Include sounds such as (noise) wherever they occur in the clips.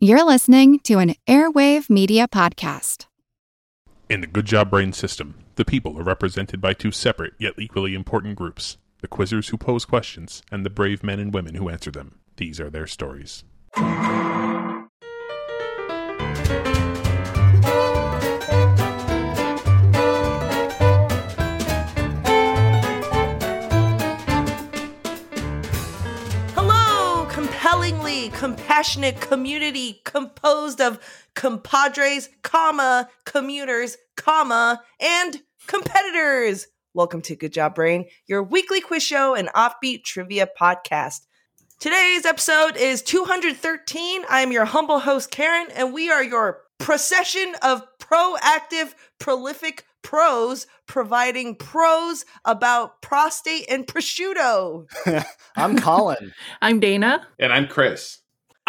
You're listening to an Airwave Media Podcast. In the Good Job Brain system, the people are represented by two separate yet equally important groups the quizzers who pose questions and the brave men and women who answer them. These are their stories. Compellingly compassionate community composed of compadres, comma, commuters, comma, and competitors. Welcome to Good Job Brain, your weekly quiz show and offbeat trivia podcast. Today's episode is 213. I am your humble host, Karen, and we are your procession of proactive, prolific pros providing pros about prostate and prosciutto. (laughs) I'm Colin. I'm Dana. And I'm Chris.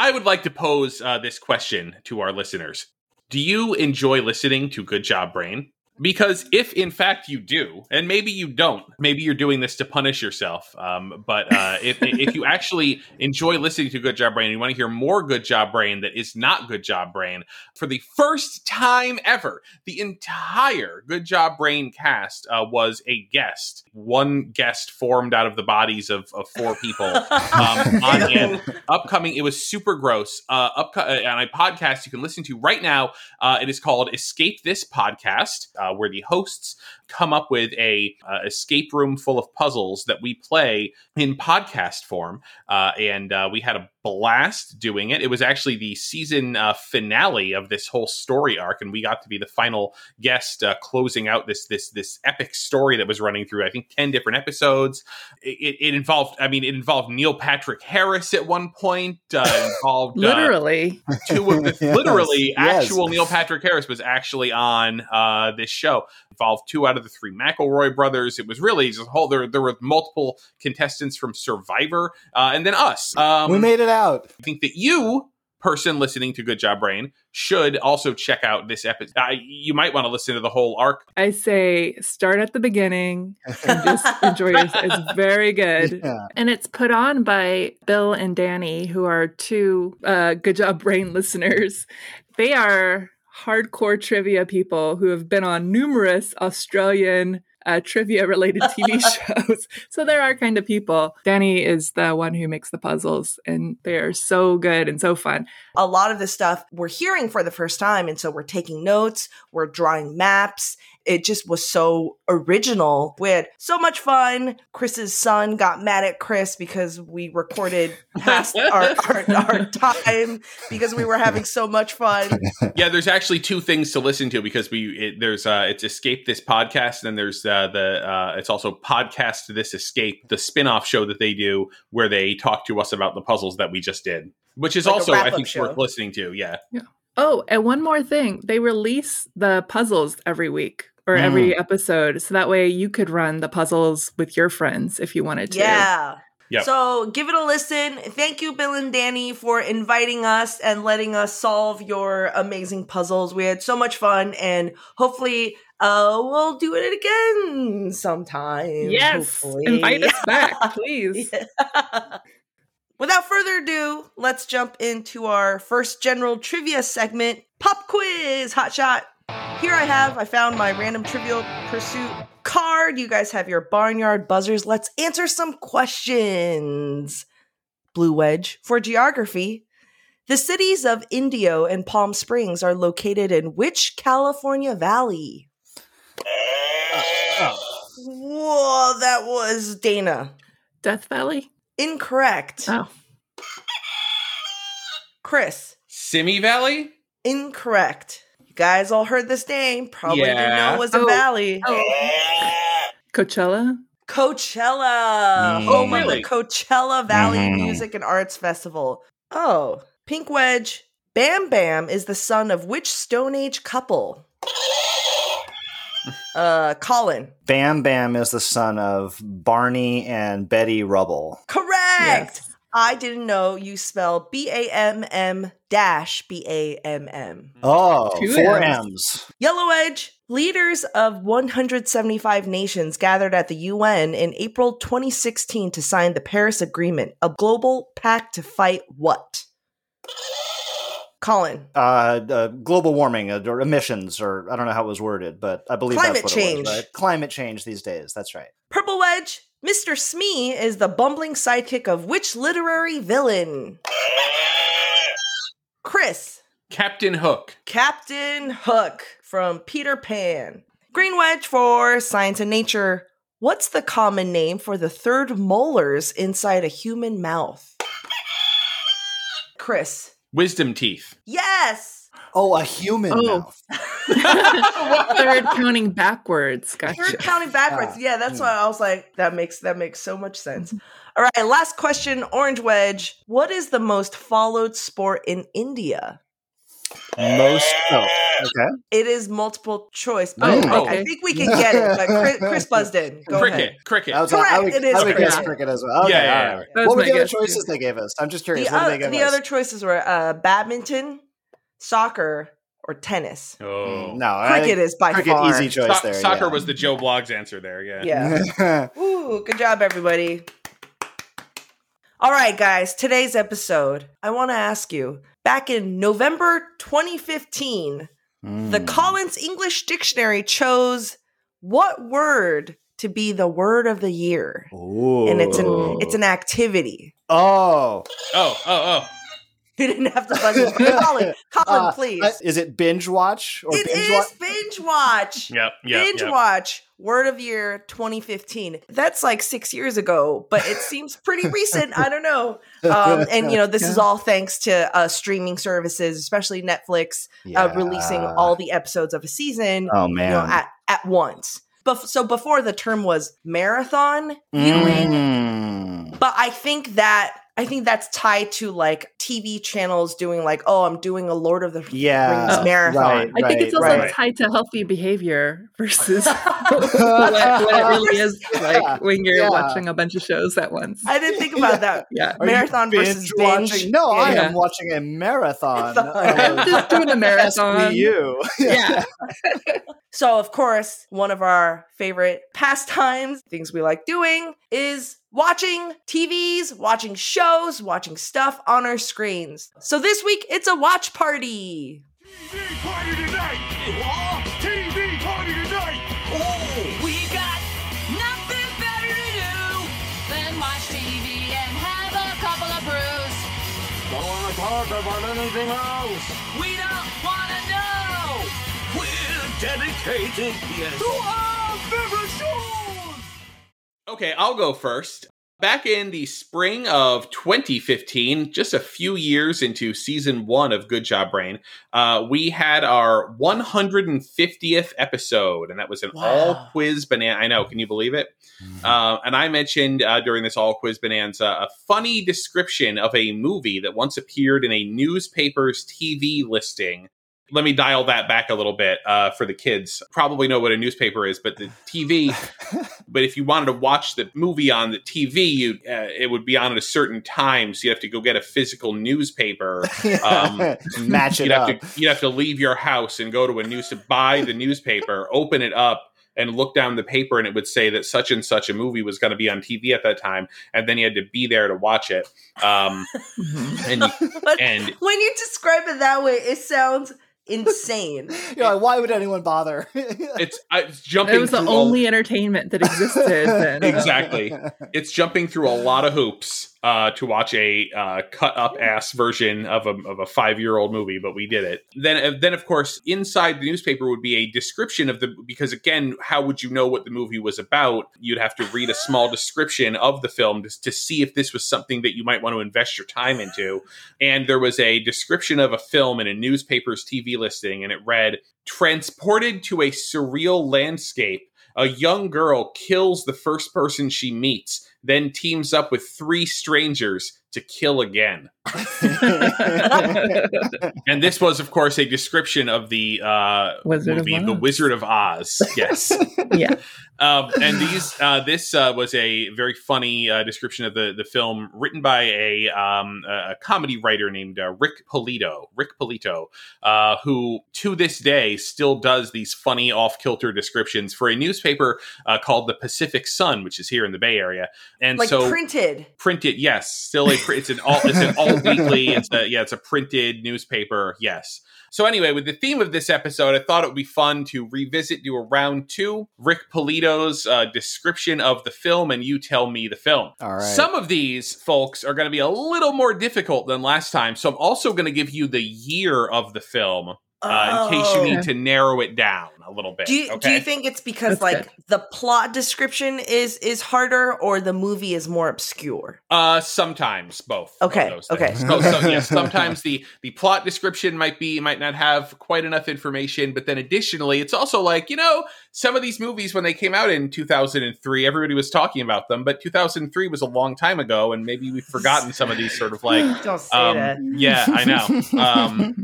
I would like to pose uh, this question to our listeners Do you enjoy listening to Good Job Brain? Because if in fact you do, and maybe you don't, maybe you're doing this to punish yourself. Um, but uh, if, (laughs) if you actually enjoy listening to Good Job Brain and you want to hear more Good Job Brain that is not Good Job Brain, for the first time ever, the entire Good Job Brain cast uh, was a guest. One guest formed out of the bodies of, of four people (laughs) um, on an upcoming. It was super gross. Uh, upco- uh, on a podcast you can listen to right now. Uh, it is called Escape This Podcast, uh, where the hosts come up with a uh, escape room full of puzzles that we play in podcast form. Uh, and uh, we had a blast doing it. It was actually the season uh, finale of this whole story arc, and we got to be the final guest uh, closing out this this this epic story that was running through I think ten different episodes. It, it involved, I mean, it involved Neil Patrick Harris at one point. Uh, (laughs) involved uh, Literally. two of the (laughs) Yes, literally yes. actual Neil Patrick Harris was actually on uh, this show. Involved two out of the three McElroy brothers. It was really just a whole. There, there were multiple contestants from Survivor, uh, and then us. Um, we made it out. I think that you, person listening to Good Job Brain, should also check out this episode. Uh, you might want to listen to the whole arc. I say start at the beginning and just (laughs) enjoy it. It's very good. Yeah. And it's put on by Bill and Danny, who are two uh, Good Job Brain listeners. They are hardcore trivia people who have been on numerous Australian uh, trivia related TV (laughs) shows. So there are kind of people. Danny is the one who makes the puzzles, and they are so good and so fun. a lot of this stuff we're hearing for the first time. And so we're taking notes, we're drawing maps. It just was so original. We had so much fun. Chris's son got mad at Chris because we recorded past (laughs) our, our, our time because we were having so much fun. (laughs) yeah, there's actually two things to listen to because we it, there's uh, it's escape this podcast, and then there's uh, the uh, it's also podcast this escape, the spin-off show that they do where they talk to us about the puzzles that we just did, which is Like also I think show. worth listening to. Yeah. Yeah, Oh, and one more thing. They release the puzzles every week or every episode. So that way you could run the puzzles with your friends if you wanted to. Yeah. Yep. So give it a listen. Thank you, Bill and Danny, for inviting us and letting us solve your amazing puzzles. We had so much fun, and hopefully, uh, we'll do it again sometime. Yes. hopefully. Invite us (laughs) back, please. Without further ado, let's jump into our first general trivia segment Pop Quiz Hot Shot. Here I have, I found my random trivial pursuit card. You guys have your barnyard buzzers. Let's answer some questions. Blue Wedge for geography. The cities of Indio and Palm Springs are located in which California valley? Uh, oh. Whoa, that was Dana. Death Valley? Incorrect. Oh. Chris. Simi Valley. Incorrect. You guys all heard this name. Probably didn't know Yeah. it was a Oh. valley. Coachella? Coachella, Mm. home Oh, of the? Coachella Valley Mhm. Music and Arts Festival. Oh, Pink Wedge. Bam Bam is the son of which Stone Age couple? (laughs) Uh, Colin. Bam Bam is the son of Barney and Betty Rubble. Correct. Yes. I didn't know you spell B A M M dash B A M M. Oh, Two four M's. M's. Yellow Edge. Leaders of 175 nations gathered at the UN in April 2016 to sign the Paris Agreement, a global pact to fight what? Colin. Uh, uh, global warming uh, or emissions, or I don't know how it was worded, but I believe Climate that's what change. It was, right? Climate change these days. That's right. Purple Wedge. Mr. Smee is the bumbling sidekick of which literary villain? Chris. Captain Hook. Captain Hook from Peter Pan. Green Wedge for Science and Nature. What's the common name for the third molars inside a human mouth? Chris. Wisdom teeth. Yes. Oh, a human Oh. mouth. (laughs) Third counting backwards. Gotcha. You're counting backwards. Ah, Yeah, that's hmm. why I was like, that makes that makes so much sense. All right, last question, Orange Wedge. What is the most followed sport in India? Most. Oh, okay. It is multiple choice. Oh, but I- I think we can get it. But Chris, Chris (laughs) buzzed in. Go cricket. ahead. Cricket. I, was, I Correct, would, it is I would guess cricket. cricket as well. Okay, Yeah, yeah, yeah. right. That was What were the other guess, too. choices they gave us? I'm just curious. The, what did they give the us? other choices were uh, badminton, soccer, or tennis. oh. no, Cricket think is by cricket far. easy choice So- there. soccer yeah. was the Joe Blogs answer there. Yeah. Yeah. (laughs) Ooh, good job, everybody. All right, guys, today's episode, I want to ask you back in November 2015, the Mm. Collins English Dictionary chose what word to be the word of the year? Ooh. And it's an it's an activity. oh. Oh, oh, oh. (laughs) You didn't have to buzz in. Colin, (laughs) Colin, Uh, please. uh, is it binge watch or It binge is watch? binge watch. (laughs) Yep, yep, binge yep. watch word of year 2015 that's like six years ago but it seems pretty recent i don't know um, and you know this is all thanks to uh, streaming services especially netflix uh, releasing all the episodes of a season Oh you man. know at, at once but so before the term was marathon viewing Mm. but i think that i think that's tied to like tv channels doing like oh i'm doing a lord of the Yeah, rings Oh, marathon right. I think it's also right. tied to healthy behavior versus (laughs) (laughs) what, what it really is like when you're Yeah. watching a bunch of shows at once. i didn't think about that Yeah. Are you Marathon versus binge? watching? No, I am watching a marathon. I'm just doing a (laughs) marathon. SVU. Yeah. So, of course, one of our favorite pastimes, things we like doing, is watching TVs, watching shows, watching stuff on our screens. So, this week, it's a watch party. TV party tonight! Uh-huh. TV party tonight! Oh, we got nothing better to do than watch TV and have a couple of brews. Don't wanna talk about anything else! We don't want to know. We're dedicated, yes, to our favorite shows! Okay, I'll go first. Back in the spring of 2015, just a few years into season one of Good Job Brain, uh, we had our 150th episode, and that was an Wow. all quiz banana. I know, can you believe it? Uh, and I mentioned uh, during this all quiz bonanza a funny description of a movie that once appeared in a newspaper's TV listing. Let me dial that back a little bit uh, for the kids. Probably know what a newspaper is, but the TV. (laughs) but if you wanted to watch the movie on the TV, you uh, it would be on at a certain time, so you have to go get a physical newspaper. (laughs) Um, (laughs) Match it you'd have up. to you'd have to leave your house and go to a news to buy the newspaper, open it up, and look down the paper, and it would say that such and such a movie was going to be on TV at that time, and then you had to be there to watch it. Um, and But and when you describe it that way, it sounds insane. (laughs) You're like, why would anyone bother? (laughs) it's it's jumping. It was the through a- only entertainment that existed then. (laughs) exactly. It's jumping through a lot of hoops uh, to watch a uh, cut up ass version of a, of a five year old movie, but we did it. Then, uh, then of course, inside the newspaper would be a description of the because again, how would you know what the movie was about? You'd have to read a small (laughs) description of the film to, to see if this was something that you might want to invest your time into. And there was a description of a film in a newspaper's TV listing, and it read transported to a surreal landscape a young girl kills the first person she meets, then teams up with three strangers to kill again. (laughs) And this was, of course, a description of the uh, Wizard of movie, The Wizard of Oz. Yes. (laughs) yeah. um, and these, uh, this uh, was a very funny uh, description of the the film, written by a um, a comedy writer named uh, Rick Polito. Rick Polito, uh, who to this day still does these funny off kilter descriptions for a newspaper uh, called the Pacific Sun, which is here in the Bay Area. And like so printed. printed yes still a pr- it's an all it's an all (laughs) weekly it's a yeah it's a printed newspaper yes so anyway with the theme of this episode i thought it would be fun to revisit do a round two rick polito's uh, description of the film and you tell me the film All right. some of these folks are going to be a little more difficult than last time so i'm also going to give you the year of the film uh, in case you Oh. need to narrow it down a little bit Do you, do you think it's because That's like good. the plot description is is harder or the movie is more obscure? Uh, sometimes both. Okay, those okay. So, so, (laughs) yes, sometimes the the plot description might be might not have quite enough information, but then additionally, it's also like you know some of these movies when they came out in 2003, everybody was talking about them, but 2003 was a long time ago, and maybe we've forgotten some of these sort of like. (laughs) Don't say Um, that. yeah, I know. (laughs) Um,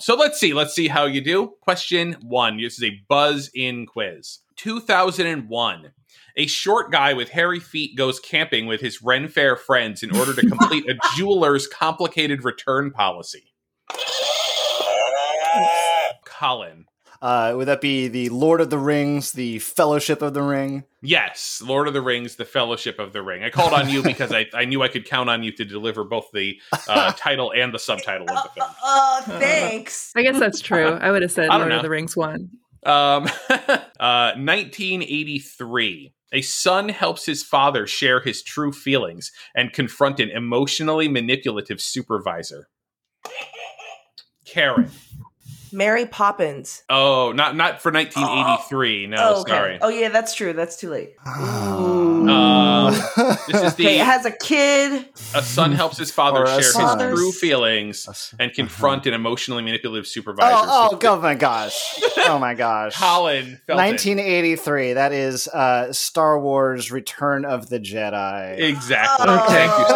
so let's see. Let's see how you do. Question one. This is a buzz in quiz. 2001. A short guy with hairy feet goes camping with his Ren Fair friends in order to complete a (laughs) jeweler's complicated return policy. (laughs) Colin. Uh, would that be the Lord of the Rings, the Fellowship of the Ring? Yes, Lord of the Rings, The Fellowship of the Ring. I called on you (laughs) because I, I knew I could count on you to deliver both the uh, (laughs) title and the subtitle of the film. Uh, (laughs) thanks. I guess that's true. I would have said Lord know. of the Rings one. Um, uh, 1983. A son helps his father share his true feelings and confront an emotionally manipulative supervisor. Karen. Mary Poppins. Oh, not not for 1983. No, oh, okay. sorry. Oh yeah, that's true. That's too late. Um, this is (laughs) the Okay, it has a kid. a son helps his father share his son. true feelings and confront an emotionally manipulative supervisor. oh, oh, So- oh my gosh. Oh my gosh. Colin Felton. 1983. That is uh, Star Wars Return of the Jedi. Exactly. Oh, Thank you so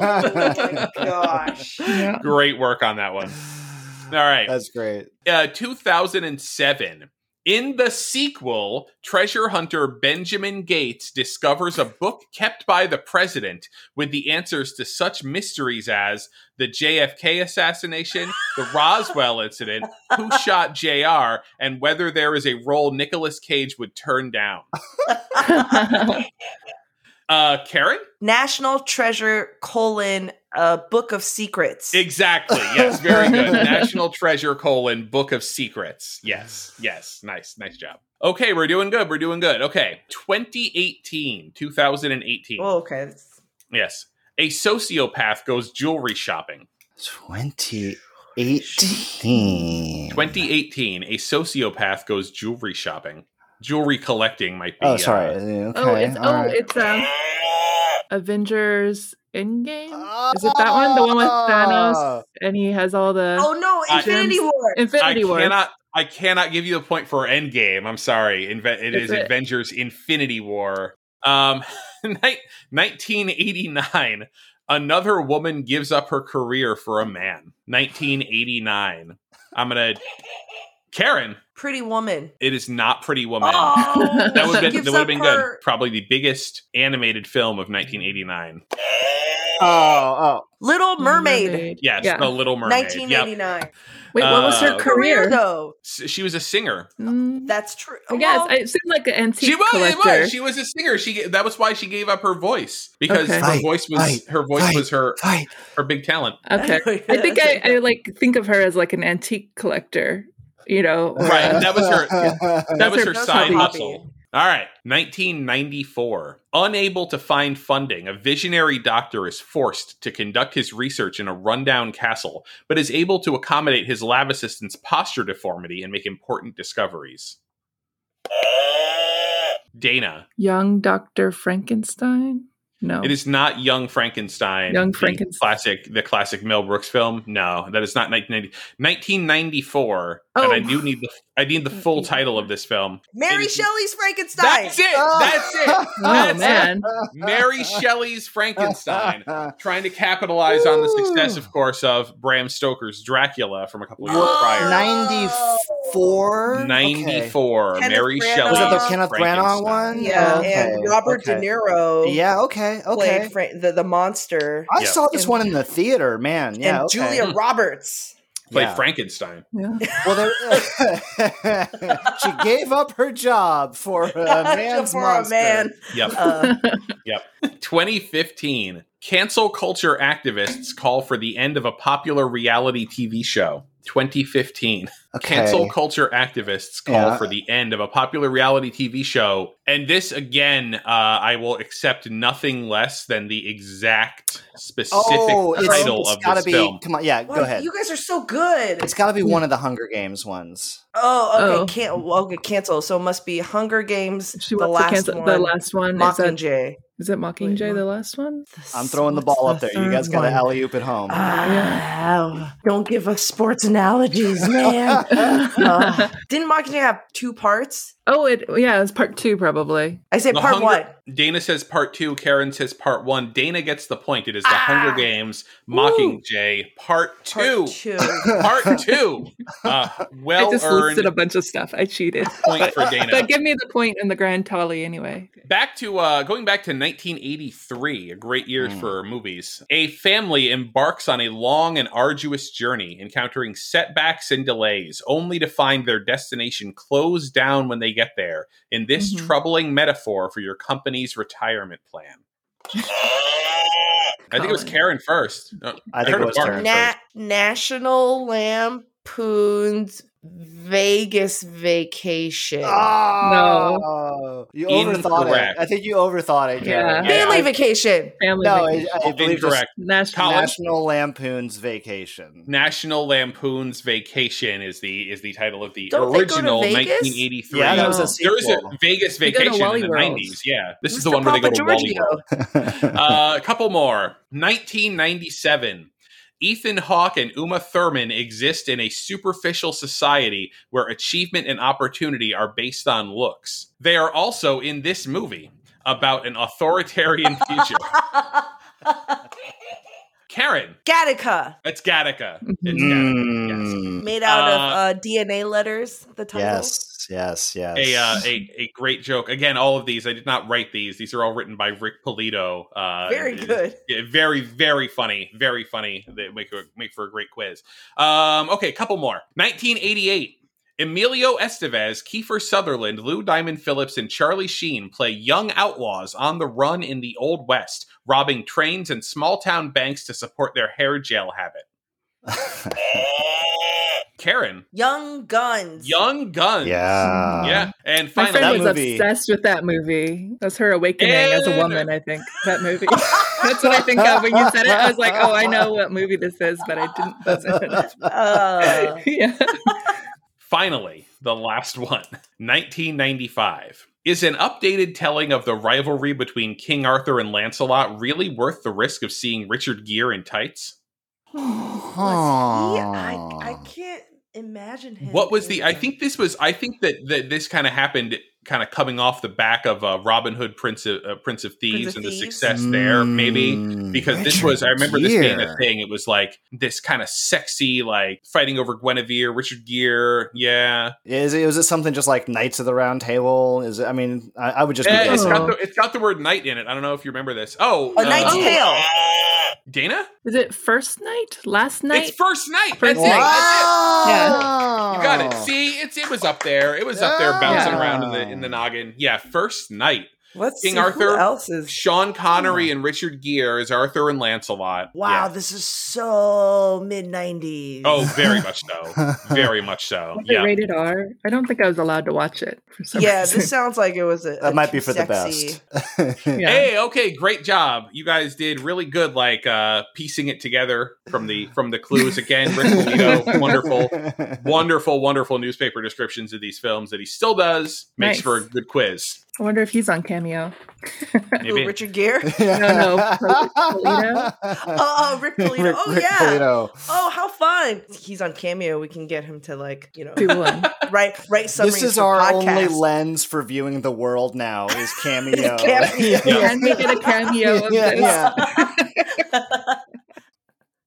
much. Oh my gosh. (laughs) Yeah. Great work on that one. (laughs) All right. That's great. uh, 2007. In the sequel, treasure hunter Benjamin Gates discovers a book kept by the president with the answers to such mysteries as the JFK assassination, the (laughs) Roswell incident, who shot JR, and whether there is a role Nicolas Cage would turn down. (laughs) Uh, Karen? National Treasure colon uh, Book of Secrets. Exactly. Yes, very good. (laughs) National Treasure colon Book of Secrets. Yes, yes. Nice, nice job. Okay, we're doing good. We're doing good. Okay, 2018, 2018. oh, okay. Yes. A sociopath goes jewelry shopping. 2018. 2018, a sociopath goes jewelry shopping. Jewelry collecting might be. Oh, sorry. uh, Okay. oh, it's all oh, right. it's um, (laughs) Avengers Endgame. Is it that one? The one with Thanos, Oh. and he has all the oh no, I- Infinity War. Infinity I War. cannot. I cannot give you a point for Endgame. I'm sorry. Inve- it is Is it? Avengers Infinity War. Um, (laughs) ni- 1989. Another woman gives up her career for a man. 1989. I'm gonna. Karen. Pretty Woman. It is not Pretty Woman. Oh, (laughs) that would have been, that would have been her- good. Probably the biggest animated film of 1989. Oh, oh. Little Mermaid. Yes, Yeah. The Little Mermaid. Yep. 1989. Wait, what was Uh, her career? though. She was a singer. Mm, That's true. I guess Well, it seemed like an antique She was, it collector. was. She was a singer. She that was why she gave up her voice because Okay. her Fight, voice was fight, her voice fight, was her Fight. her big talent. Okay, (laughs) I think I, I like think of her as like an antique collector. You know, (laughs) Right, that was her- (laughs) That was her- her side her hustle. All right, 1994. Unable to find funding, a visionary doctor is forced to conduct his research in a rundown castle, but is able to accommodate his lab assistant's posture deformity and make important discoveries. Dana. young Doctor Frankenstein. No, It is not Young Frankenstein. Young the Frankenstein. Classic, the classic Mel Brooks film. No, that is not 1990. 1994. And Oh. I do need the I need the full title of this film. Mary It is- Shelley's Frankenstein. That's it. Oh. That's it. (laughs) oh That's it. man, Mary Shelley's Frankenstein. (laughs) Trying to capitalize on the success, of course, of Bram Stoker's Dracula from a couple of years Oh. prior. 94? 94. Kenneth Mary Branagh. Shelley's Was that the Kenneth Branagh one? Yeah, oh, Okay, and Robert okay. De Niro Yeah, okay, okay. Fra- the, the monster. I Yeah. saw this And- one in the theater, man. Yeah, and okay. Julia Roberts. Played Yeah. Frankenstein. Yeah. (laughs) Well, there, (laughs) she gave up her job for a (laughs) man's For a monster. man. Yep. Uh, Yep. 2015. Cancel culture activists call for the end of a popular reality TV show. 2015. Okay. Cancel culture activists call Yeah. for the end of a popular reality TV show. And this, again, uh, I will accept nothing less than the exact specific Oh, it's, title it's of gotta this be. film. Come on, yeah, wow, go ahead. You guys are so good. It's got to be one of the Hunger Games ones. Oh, okay. Oh. Can't okay. Cancel. So it must be Hunger Games. She the wants to last cancel one. the last one. Is, that, Mockingjay. Is it Mockingjay, Wait, the last one? I'm throwing the What's ball up there. You guys got to one? alley oop at home. Ah, don't give us sports analogies, man. (laughs) Uh, didn't Mockingjay have two parts? Oh, it yeah, it's part two probably. I say The part Hunger- one. Dana says part two. Karen says part one. Dana gets the point. It is the Ah! Hunger Games Mockingjay part two. (laughs) Part two. Part (laughs) two. Uh, well I just earned listed a bunch of stuff. I cheated. point for Dana. But give me the point in the grand tally anyway. Back to uh, going back to 1983, a great year Hmm. for movies. A family embarks on a long and arduous journey, encountering setbacks and delays, only to find their destination closed down when they get there. In this Mhm. troubling metaphor for your company's retirement plan. I think it was Karen first. Uh, I think heard it was Bart. Karen. Na- National Lampoon's Vegas Vacation. Oh, no. you overthought Incorrect. it. I think you overthought it. Karen. Yeah. Family I- vacation. Family No, I, vacation. I believe just Incorrect. National National Lampoon's Vacation. National Lampoon's Vacation is the is the title of the Don't they go to original 1983. Yeah, that was a No. sequel. There is a Vegas They go to Vacation in the World. 90s. Yeah, this is the one where they go Papa to Wally World. Uh, a couple more. 1997. Ethan Hawke and Uma Thurman exist in a superficial society where achievement and opportunity are based on looks. They are also in this movie about an authoritarian (laughs) future. Karen, Gattaca. it's Gattaca. It's Mhm. Gattaca. Yes. Mm, Made out Uh, of uh, DNA letters. The title. yes, yes, yes. a, uh, a a great joke. Again, all of these I did not write these. These are all written by Rick Polito. Uh, Very good. (laughs) yeah, very very funny. Very funny. They make a, make for a great quiz. Um, okay, a couple more. 1988. Emilio Estevez, Kiefer Sutherland, Lou Diamond Phillips, and Charlie Sheen play young outlaws on the run in the Old West, robbing trains and small town banks to support their hair gel habit. (laughs) (laughs) Karen, Young Guns. Young Guns. yeah. Yeah. And My friend that was movie- obsessed with that movie. That's her awakening as a woman, I think. That movie. (laughs) That's what I think of when you said it. I was like, oh, I know what movie this is, but I didn't. (laughs) Wasn't. Uh, (laughs) yeah. Finally, the last one 1995. Is an updated telling of the rivalry between King Arthur and Lancelot really worth the risk of seeing Richard Gere in tights? was he? I, I can't imagine him. What was the? I think this was. I think that, that this kind of happened, kind of coming off the back of uh, Robin Hood, Prince of uh, Prince of Thieves, of and the Thieves? success there, maybe Mm, because this was. I remember this being a thing. It was like this kind of sexy, like fighting over Guinevere, Richard Gere. Yeah, Is it, was it something just like Knights of the Round Table? Is it? I mean, I, I would just be Eh, it's guessing. got the it's got the word knight in it. I don't know if you remember this. Oh, A Knight's uh, Tale. Dana, Is it First Knight? Last night? it's First Knight. First That's it. Knight. That's it. Yeah. You got it. See, it's it was up there. It was up there bouncing Yeah. around in the in the um, noggin. Yeah, First Knight. Let's King see Arthur, Who else is? Sean Connery and Richard Gere as Arthur and Lancelot. Wow, Yeah. this is so mid '90s. Oh, very much so. (laughs) Very much so. Was it Yeah. rated R? I don't think I was allowed to watch it for some yeah. reason. This sounds like it was a. That a might be too for the best. (laughs) Yeah. Hey, okay, great job. You guys did really good, like uh piecing it together from the from the clues again. Rick (laughs) Polito, wonderful, wonderful, wonderful newspaper descriptions of these films that he still does. Makes Nice. for a good quiz. I wonder if he's on Cameo. (laughs) Ooh, Maybe. Richard Gere. (laughs) No, no, Polito. (laughs) Oh, oh, Rick Polito. Rick- oh Rick yeah. Polito. Oh, how fun! He's on Cameo. We can get him to like you know Do one. write write summaries. This is our podcasts. only lens for viewing the world now. Is cameo. Cameo. Can we get a cameo of Yeah, this? yeah.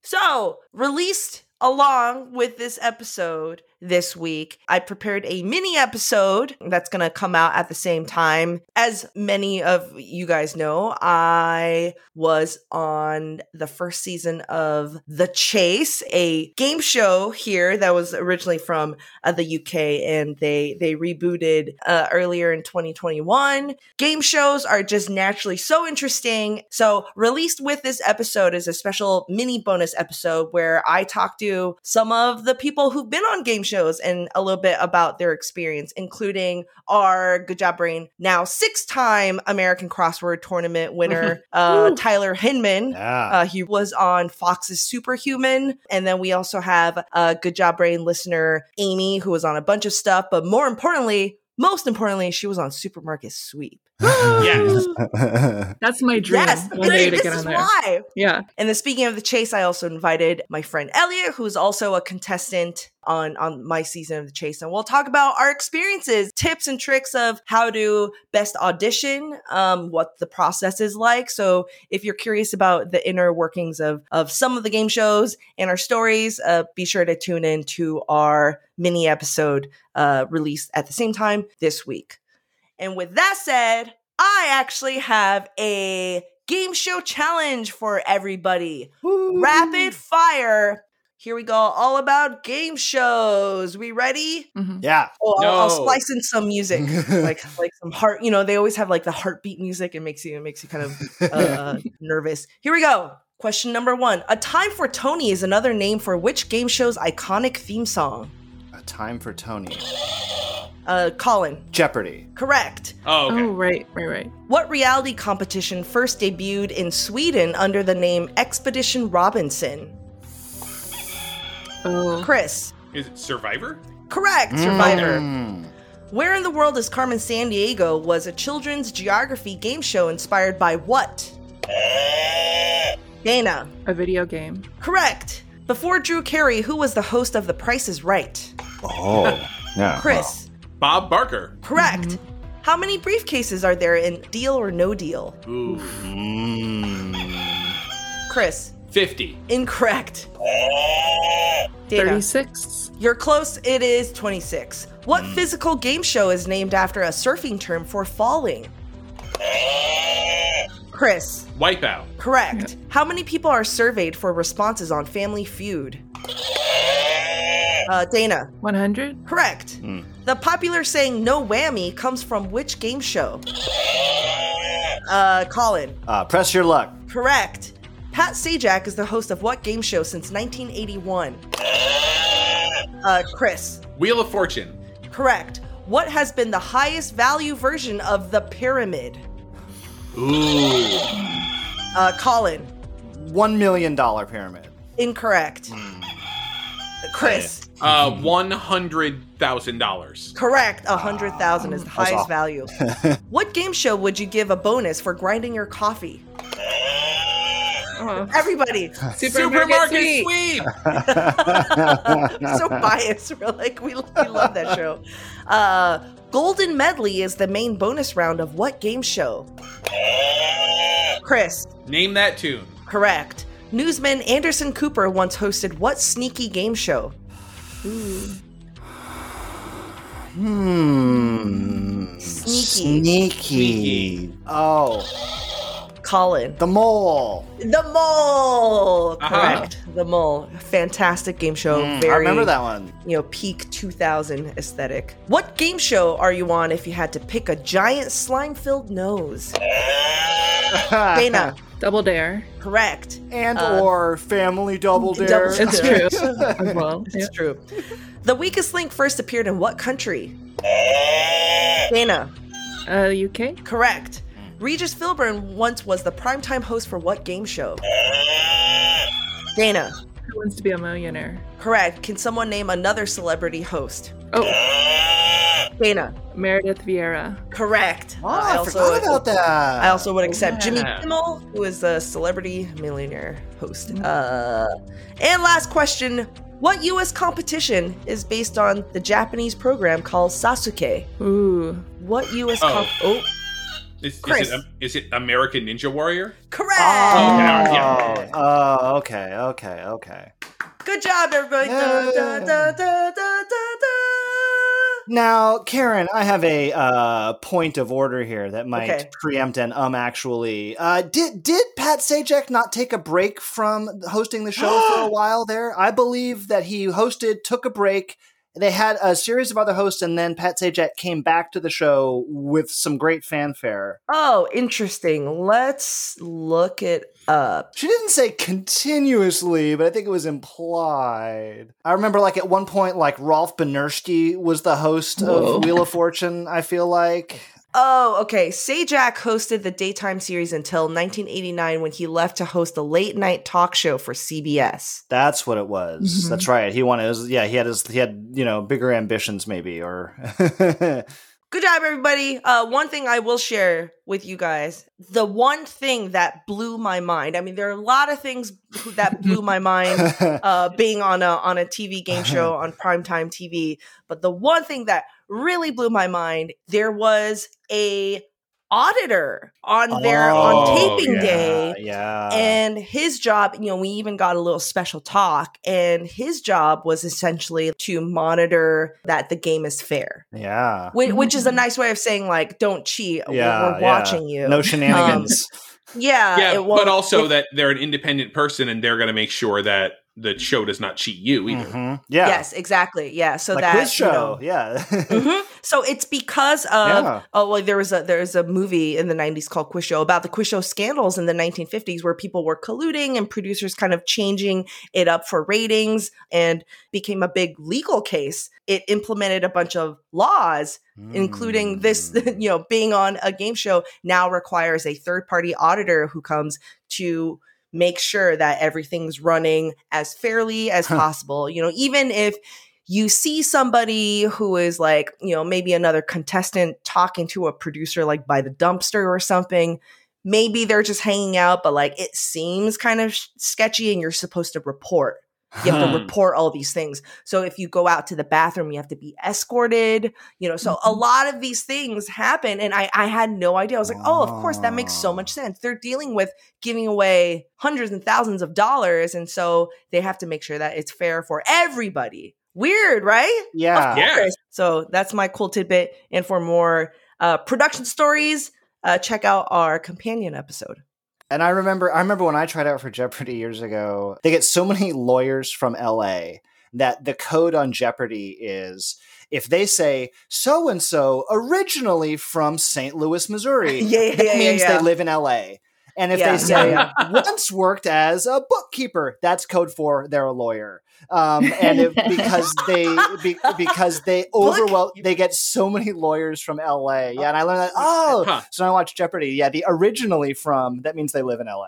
So, released along with this episode, this week. I prepared a mini episode that's going to come out at the same time. As many of you guys know, I was on the first season of The Chase, a game show here that was originally from uh, the UK and they they rebooted uh, earlier in 2021. Game shows are just naturally so interesting. So, released with this episode is a special mini bonus episode where I talk to some of the people who've been on game shows and a little bit about their experience, including our Good Job Brain, now six time American Crossword Tournament winner, (laughs) uh, Tyler Hinman. Yeah. Uh, he was on Fox's Superhuman. And then we also have uh, Good Job Brain listener Amy, who was on a bunch of stuff. But more importantly, most importantly, she was on Supermarket Sweep. Yes. (laughs) That's my dream. Yes, one day to this get is on there. why. Yeah. And then speaking of the chase, I also invited my friend Elliot, who's also a contestant on on my season of the chase, and we'll talk about our experiences, tips and tricks of how to best audition, um, what the process is like. So if you're curious about the inner workings of of some of the game shows and our stories, uh, be sure to tune in to our mini episode uh, released at the same time this week. And with that said, I actually have a game show challenge for everybody. Rapid fire. Here we go. All about game shows. We ready? Mhm. Yeah. Oh, I'll, I'll splice in some music, like (laughs) like some heart. You know, they always have like the heartbeat music. It makes you it makes you kind of uh, (laughs) nervous. Here we go. Question number one: A time for Tony is another name for which game show's iconic theme song? A time for Tony. Uh, Colin, Jeopardy. correct. Oh, okay. Oh, right, right, right. What reality competition first debuted in Sweden under the name Expedition Robinson? Oh, Chris, Is it Survivor? correct. Survivor. Mm. Where in the world is Carmen Sandiego was a children's geography game show inspired by what? (gasps) Dana. a video game. Correct. Before Drew Carey, who was the host of The Price is Right? Oh. Yeah. Chris. Bob Barker. Correct. How many briefcases are there in Deal or No Deal? Ooh. Mm. Chris. 50. Incorrect. Dana. 36. You're close. It is 26. What physical game show is named after a surfing term for falling? Chris. Wipeout. Correct. How many people are surveyed for responses on Family Feud? Uh, Dana. 100? Correct. The popular saying "no whammy" comes from which game show? Uh, Colin. Uh, press your luck. Correct. Pat Sajak is the host of what game show since 1981? Uh, Chris. Wheel of Fortune. Correct. What has been the highest value version of the pyramid? Ooh. Uh, Colin. One million dollar pyramid. Incorrect. Chris. Uh, $100,000. Correct. A hundred thousand is the That's highest off. value. (laughs) what game show would you give a bonus for grinding your coffee? Oh, Everybody. Supermarket Sweep. Sweep. (laughs) so biased. We're like, we, we love that show. Uh, Golden Medley is the main bonus round of what game show? Chris. Name that tune. Correct. Newsman Anderson Cooper once hosted what sneaky game show? Hmm. Sneaky. Sneaky. Oh, Colin. the mole. The Mole. Uh-huh. Correct. The Mole. Fantastic game show. Mm, Very, I remember that one. You know, peak 2000 aesthetic. What game show are you on if you had to pick a giant slime-filled nose? (laughs) Dana. Double Dare. Correct. and Uh, or family double (laughs) double dare. It's Dare. true. (laughs) well. It's true. The weakest link first appeared in what country? Dana. Uh, UK? Correct. Regis Philbin once was the primetime host for what game show? Dana. Who wants to be a millionaire? Correct. Can someone name another celebrity host? Oh, (gasps) Dana. Meredith Vieira. Correct. Oh, Uh, I, forgot about that. I also would accept Jimmy. Kimmel, who is a celebrity millionaire host. Uh, and last question. What US competition is based on the Japanese program called Sasuke? Ooh. What US Oh. comp- Oh, Is, is, it, is it American Ninja Warrior? correct. Oh, Oh, yeah. oh, okay, okay, okay. Good job, everybody. Da, da, Yay. da, da, da, da, Now, Karen, I have a uh, point of order here that might Okay. preempt an um. Actually, uh, did did Pat Sajak not take a break from hosting the show for a (gasps) while there? I believe that he hosted, took a break. They had a series of other hosts, and then Pat Sajak came back to the show with some great fanfare. Oh, interesting. Let's look it up. She didn't say continuously, but I think it was implied. I remember, like at one point, like Rolf Benirschke was the host Whoa. of Wheel of Fortune. I feel like. Oh, okay. Sajak hosted the daytime series until 1989 when he left to host a late night talk show for CBS. That's what it was. Mhm. That's right. He wanted. It was, yeah, he had his. He had you know bigger ambitions, maybe, or. (laughs) Good job, everybody. Uh, one thing I will share with you guys the one thing that blew my mind. I mean, there are a lot of things that blew my mind (laughs) uh, being on a on a TV game (laughs) show on primetime TV. But the one thing that really blew my mind, there was a auditor on there on Oh, taping yeah, day. Yeah. And his job, you know, we even got a little special talk, and his job was essentially to monitor that the game is fair, yeah. which, which is a mm. nice way of saying, like, don't cheat. Yeah. we're, we're yeah. watching you. No um, shenanigans. Yeah. yeah, it but also if- that they're an independent person and they're going to make sure that the show does not cheat you either. Mhm. Yeah. Yes, exactly. Yeah. So like that quiz you know, show. yeah. (laughs) Mhm. So it's because of Yeah. oh well there was a there's a movie in the 90s called Quiz Show about the quiz show scandals in the 1950s where people were colluding and producers kind of changing it up for ratings and became a big legal case. It implemented a bunch of laws including this (laughs) Mm. you know being on a game show now requires a third party auditor who comes to make sure that everything's running as fairly as Huh. possible you know even if you see somebody who is like you know maybe another contestant talking to a producer like by the dumpster or something maybe they're just hanging out but like it seems kind of sketchy and you're supposed to report you have to Hmm. report all these things. So if you go out to the bathroom, you have to be escorted, you know. So a lot of these things happen. And I, I had no idea. I was like, oh, of course, that makes so much sense. They're dealing with giving away hundreds and thousands of dollars. And so they have to make sure that it's fair for everybody. Weird, right? Yeah. Of Yeah. So that's my cool tidbit. And for more uh, production stories, uh, check out our companion episode. And I remember, I remember when I tried out for Jeopardy years ago. They get so many (laughs) lawyers from LA that the code on Jeopardy is if they say so and so originally from St. Louis, Missouri, (laughs) Yeah, yeah, that yeah, means yeah. they live in LA. And if Yeah, they say yeah, once worked as a bookkeeper, that's code for they're a lawyer. Um, and if, because they be, because they (laughs) overwhelm they get so many lawyers from LA. Yeah, and I learned that. Oh, Huh. so I watched Jeopardy. Yeah, the originally from that means they live in LA.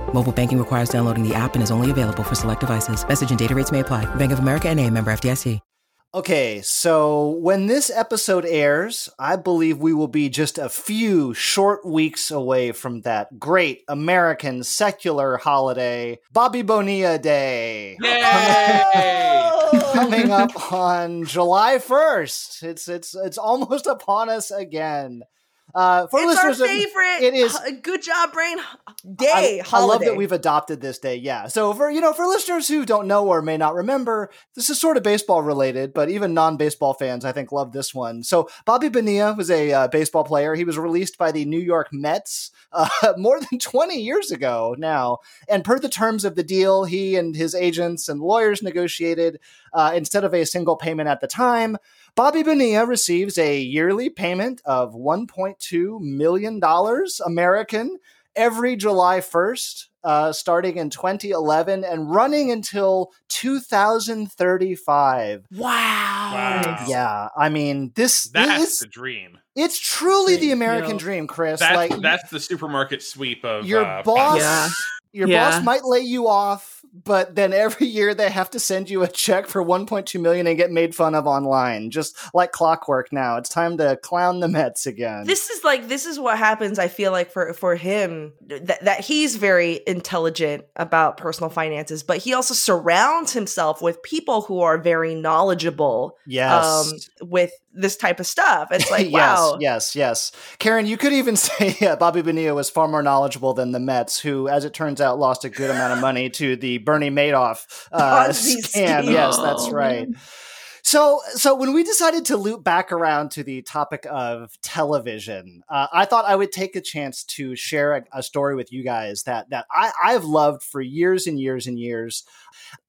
Mobile banking requires downloading the app and is only available for select devices. Message and data rates may apply. Bank of America and a member FDIC. Okay, so when this episode airs, I believe we will be just a few short weeks away from that great American secular holiday, Bobby Bonilla Day. Yay! (laughs) Coming up on July 1st. It's it's it's almost upon us again. Uh, for it's our listeners, of- favorite. it is good job, brain day. I, I love that we've adopted this day. Yeah. So for you know, for listeners who don't know or may not remember, this is sort of baseball related, but even non-baseball fans, I think, love this one. So Bobby Bonilla was a uh, baseball player. He was released by the New York Mets uh, (laughs) more than 20 years ago now, and per the terms of the deal, he and his agents and lawyers negotiated uh, instead of a single payment at the time Bobby Bonilla receives a yearly payment of $1.2 million American every July 1st, uh, starting in 2011 and running until 2035. Wow. Wow. Yeah, I mean, this, That's this the dream. it's truly the Great American deal. dream, Chris. That's like that's the supermarket sweep of your uh, boss Yeah. Your Yeah. boss might lay you off but then every year they have to send you a check for 1.2 million and get made fun of online just like clockwork now it's time to clown the mets again This is like this is what happens. I feel like for for him that that he's very intelligent about personal finances, but he also surrounds himself with people who are very knowledgeable yes um, with this type of stuff. It's like (laughs) yes, wow, yes, yes. Karen, you could even (laughs) say yeah, Bobby Bonilla was far more knowledgeable than the Mets, who, as it turns out, lost a good amount of money to the Bernie Madoff (laughs) uh, scam. scheme. Yes, that's Oh, right. So, so when we decided to loop back around to the topic of television, uh, I thought I would take a chance to share a, a story with you guys that that I, I've loved for years and years and years.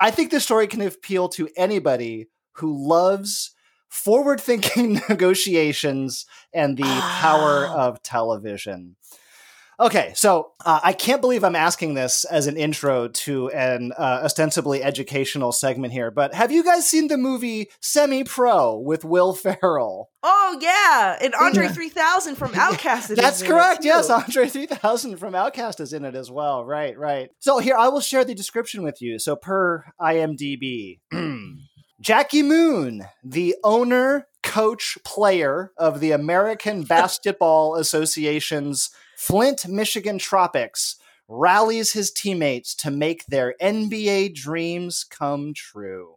I think this story can appeal to anybody who loves forward-thinking (laughs) negotiations and the power Ah. of television. Okay, so uh, I can't believe I'm asking this as an intro to an uh, ostensibly educational segment here, but have you guys seen the movie Semi Pro with Will Ferrell? oh yeah, and Andre three thousand from (laughs) OutKast. is That's correct. Yes, Andre 3000 from OutKast is in it as well. Right, right. So here, I will share the description with you. So per IMDb, (clears throat) Jackie Moon, the owner, coach, player of the American (laughs) Basketball Association's Flint, Michigan Tropics, rallies his teammates to make their NBA dreams come true.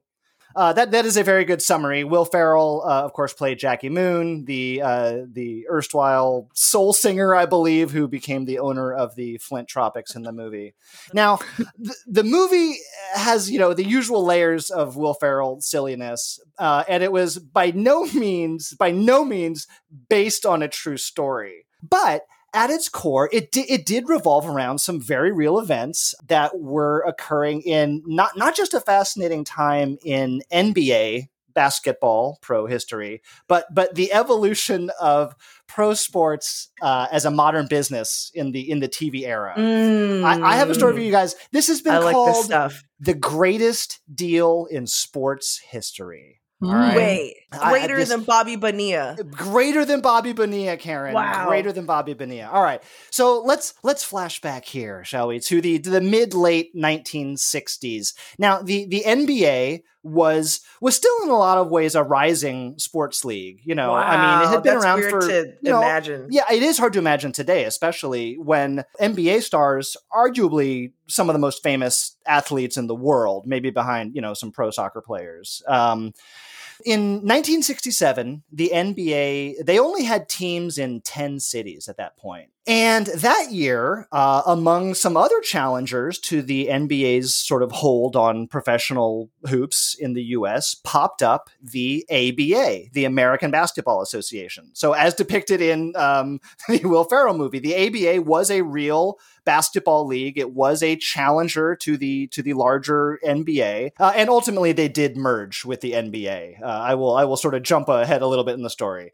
Uh, that that is a very good summary. Will Ferrell, uh, of course, played Jackie Moon, the uh, the erstwhile soul singer, I believe, who became the owner of the Flint Tropics in the movie. Now, the, the movie has you know the usual layers of Will Ferrell silliness, uh, and it was by no means by no means based on a true story, but at its core, it di- it did revolve around some very real events that were occurring in not not just a fascinating time in NBA basketball pro history, but but the evolution of pro sports uh, as a modern business in the in the TV era. I, I have a story for you guys. This has been Mm. I like this called stuff. the greatest deal in sports history. All Mm. right. Wait, I- greater this- than Bobby Bonilla. greater than Bobby Bonilla, Karen. Wow. Greater than Bobby Bonilla. All right. So let's let's flash back here, shall we, to the to the mid late 1960s. Now, the the NBA was was still in a lot of ways a rising sports league. You know, I mean, it had been around for to you know, imagine. yeah, it is hard to imagine today, especially when NBA stars, arguably some of the most famous athletes in the world, maybe behind you know some pro soccer players. Um, in 1967, the NBA they only had teams in 10 cities at that point. And that year, uh, among some other challengers to the NBA's sort of hold on professional hoops in the US, popped up the ABA, the American Basketball Association. So, as depicted in um, (laughs) the Will Ferrell movie, the ABA was a real basketball league. It was a challenger to the to the larger NBA, uh, and ultimately they did merge with the NBA. Uh, I will I will sort of jump ahead a little bit in the story.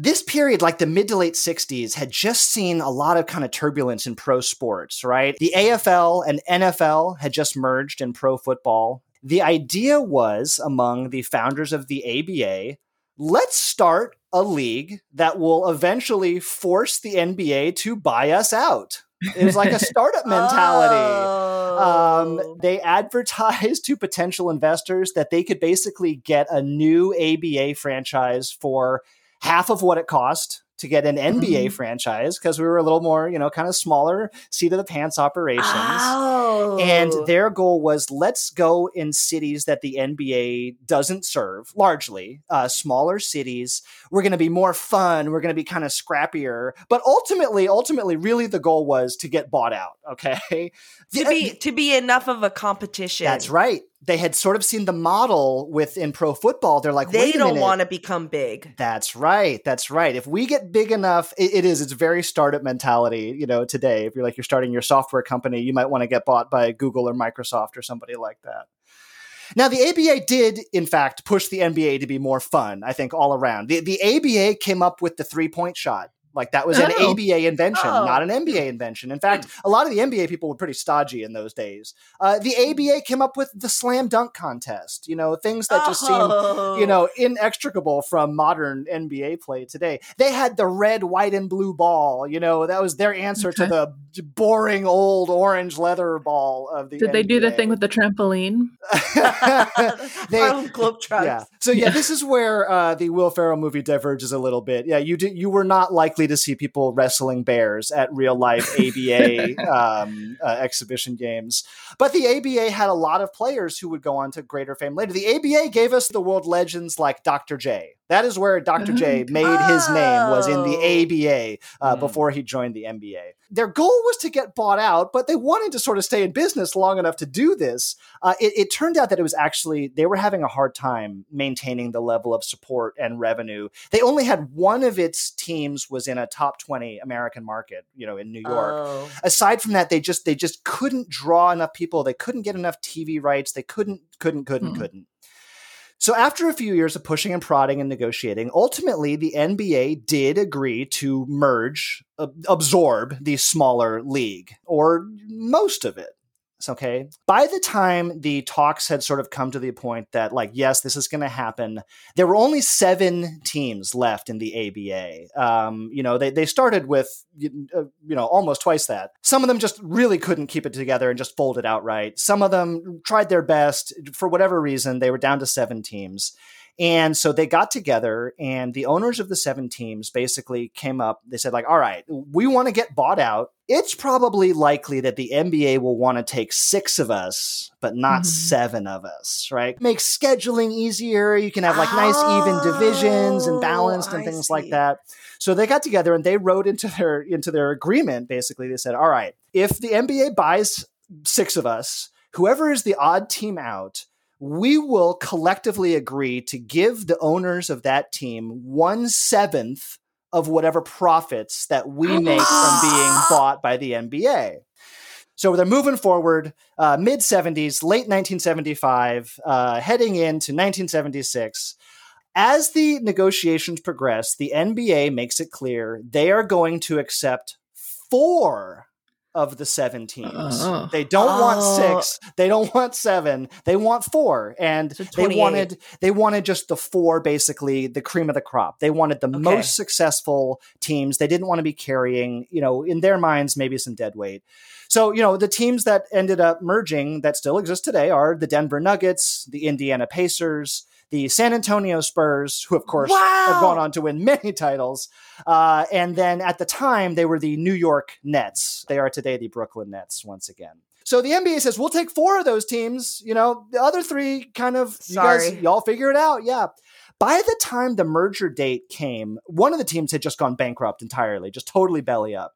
This period, like the mid to late 60s, had just seen a lot of kind of turbulence in pro sports, right? The AFL and NFL had just merged in pro football. The idea was among the founders of the ABA let's start a league that will eventually force the NBA to buy us out. It was like a (laughs) startup mentality. Um, Oh. they advertised to potential investors that they could basically get a new ABA franchise for half of what it cost to get an NBA franchise because we were a little more, you know, kind of smaller, seat of the pants operations. Oh. And their goal was let's go in cities that the NBA doesn't serve, largely uh, smaller cities. We're going to be more fun. We're going to be kind of scrappier. But ultimately, ultimately, really the goal was to get bought out. Okay. to be to be enough of a competition. that's right. They had sort of seen the model within pro football. They're like, They don't want to become big. That's right. That's right. If we get big enough, it, it is. It's very startup mentality. You know, today, if you're like you're starting your software company, you might want to get bought by Google or Microsoft or somebody like that. Now, the ABA did, in fact, push the NBA to be more fun, I think, all around. The, the ABA came up with the three point shot. Like that was an Oh. ABA invention, Oh. not an NBA invention. In fact, a lot of the NBA people were pretty stodgy in those days. Uh, the ABA came up with the slam dunk contest, you know, things that just seem Oh. you know, inextricable from modern NBA play today. They had the red, white, and blue ball. You know, that was their answer to the boring old orange leather ball of the. Did they do the thing with the trampoline? (laughs) They- (laughs) Harlem Globetrotters. yeah. So yeah, this is where uh, the Will Ferrell movie diverges a little bit. Yeah, you did. You were not likely to see people wrestling bears at real life (laughs) ABA um, uh, exhibition games, but the ABA had a lot of players who would go on to greater fame later. The ABA gave us the world legends like Dr. J. That is where Dr. J made his name was in the ABA uh, Mm. before he joined the NBA. Their goal was to get bought out, but they wanted to sort of stay in business long enough to do this. Uh, it, it turned out that it was actually they were having a hard time maintaining the level of support and revenue. They only had one of its teams was in a top twenty American market, you know, in New York. Oh. Aside from that, they just they just couldn't draw enough people. They couldn't get enough TV rights. They couldn't couldn't couldn't Hmm. couldn't. So after a few years of pushing and prodding and negotiating, ultimately the NBA did agree to merge, ab- absorb the smaller league, or most of it. Okay. By the time the talks had sort of come to the point that, like, yes, this is going to happen, there were only seven teams left in the ABA. Um, you know, they, they started with, uh, you know, almost twice that. Some of them just really couldn't keep it together and just folded outright. Some of them tried their best. For whatever reason, they were down to seven teams. And so they got together, and the owners of the seven teams basically came up. They said, like, all right, we want to get bought out. It's probably likely that the NBA will want to take six of us, but not Mhm. seven of us, right? Makes scheduling easier. You can have like nice even divisions and Oh, balanced and I things like that. So they got together and they wrote into their into their agreement basically they said, "All right, if the NBA buys 6 of us, whoever is the odd team out, we will collectively agree to give the owners of that team one seventh of whatever profits that we (gasps) make from being bought by the NBA. So they're moving forward, uh, mid 70s, late 1975, uh, heading into 1976. As the negotiations progress, the NBA makes it clear they are going to accept four of the seven teams. Oh. They don't Oh. want uh, six. They don't want seven. They want four. And So they wanted they wanted just the four, basically the cream of the crop. They wanted the Okay. most successful teams. They didn't want to be carrying, you know, in their minds, maybe some dead weight. So, you know, the teams that ended up merging that still exist today are the Denver Nuggets, the Indiana Pacers, the San Antonio Spurs, who of course have gone on to win many titles. Uh, and then at the time, they were the New York Nets. They are today the Brooklyn Nets once again. So the NBA says, we'll take four of those teams. You know, the other three kind of, you guys, Sorry. y'all figure it out. Yeah. By the time the merger date came, one of the teams had just gone bankrupt entirely, just totally belly up.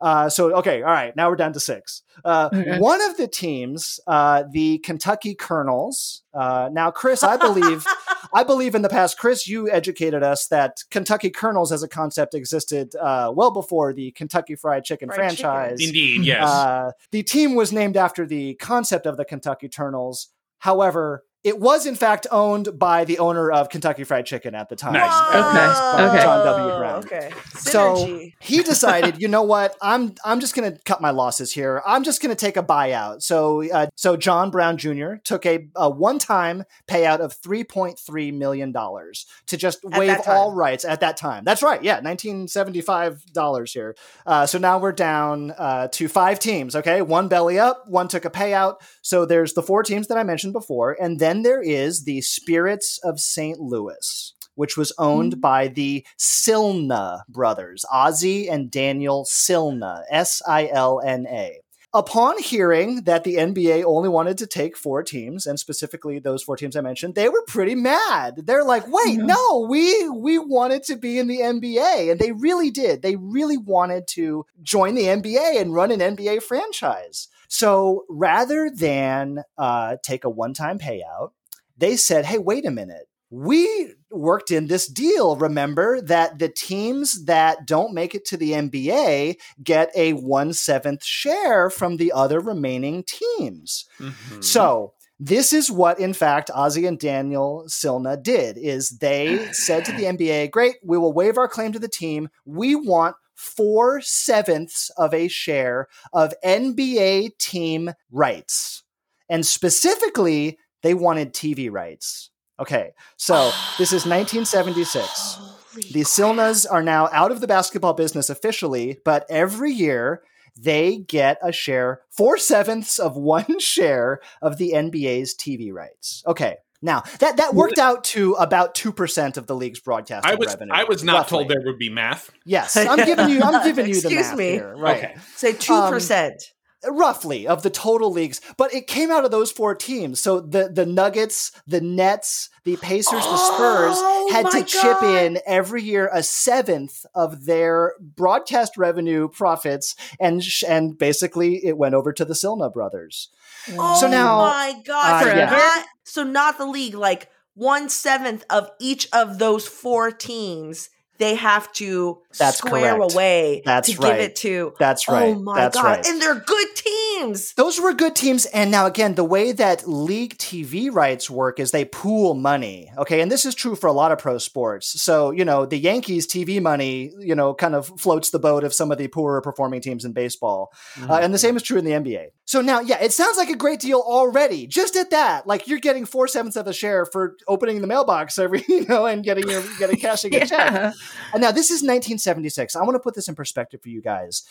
Uh, so okay, all right, now we're down to six. Uh, Okay. One of the teams, uh, the Kentucky Colonels. Uh, now, Chris, I believe, (laughs) I believe in the past, Chris, you educated us that Kentucky Colonels as a concept existed uh, well before the Kentucky Fried Chicken Fried chicken. franchise. Indeed, yes. Uh, the team was named after the concept of the Kentucky Colonels. However, it was in fact owned by the owner of Kentucky Fried Chicken at the time. Nice. Okay, okay. John W. Brown. Okay. So he decided, you know what? I'm I'm just going to cut my losses here. I'm just going to take a buyout. So uh, so John Brown Jr. took a, a one-time payout of 3.3 million dollars to just At waive all rights at that time. That's right. Yeah, 1975 dollars here. Uh, so now we're down uh, to five teams. Okay, one belly up, one took a payout. So there's the four teams that I mentioned before, and then there is the Spirits of St. Louis. Which was owned hmm. by the Silna brothers, Ozzie and Daniel Silna, S I L N A. Upon hearing that the NBA only wanted to take four teams, and specifically those four teams I mentioned, they were pretty mad. They're like, "Wait, Yeah. no, we we wanted to be in the NBA," and they really did. They really wanted to join the NBA and run an NBA franchise. So rather than uh, take a one-time payout, they said, "Hey, wait a minute." We worked in this deal. Remember that the teams that don't make it to the NBA get a one seventh share from the other remaining teams. Mhm. So this is what, in fact, Ozzie and Daniel Silna did: is they said to the NBA, "Great, we will waive our claim to the team. We want." Four sevenths of a share of NBA team rights. And specifically, they wanted TV rights. Okay, so this is 1976. (sighs) The Silnas are now out of the basketball business officially, but every year they get a share, four sevenths of (laughs) one share of the NBA's TV rights. Okay. Now that that worked out to about two percent of the league's broadcasting I was revenue. I was not roughly. told there would be math. Yes, (laughs) I'm giving you. I'm giving you the Excuse math me. here. Right. Okay. Say two Um, percent. roughly of the total leagues but it came out of those four teams so the the nuggets the nets the pacers the spurs Oh had to my chip in every year a seventh of their broadcast revenue profits and sh- and basically it went over to the silna brothers Oh so now- my god! Uh, so, yeah. not, so not the league, like one seventh of each of those four teams, they have to That's square correct. away That's to give right. it to. That's right. Oh my That's god! right. And they're good teams. Those were good teams. And now, again, the way that league TV rights work is they pool money. Okay. And this is true for a lot of pro sports. So, you know, the Yankees TV money, you know, kind of floats the boat of some of the poorer performing teams in baseball. Uh, and the same is true in the NBA. So now, yeah, it sounds like a great deal already. Just at that, like you're getting four sevenths of a share for opening the mailbox every, (laughs) you know, and getting your, getting cashing a check. And now this is 1976. I want to put this in perspective for you guys.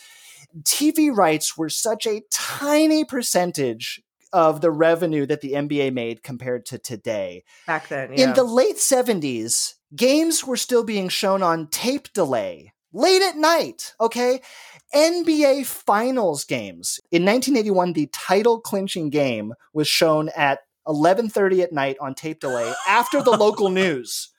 TV rights were such a tiny percentage of the revenue that the NBA made compared to today. Back then, yeah. In the late 70s, games were still being shown on tape delay, late at night, okay? NBA Finals games. In 1981, the title clinching game was shown at 11:30 at night on tape delay after the local (laughs) news.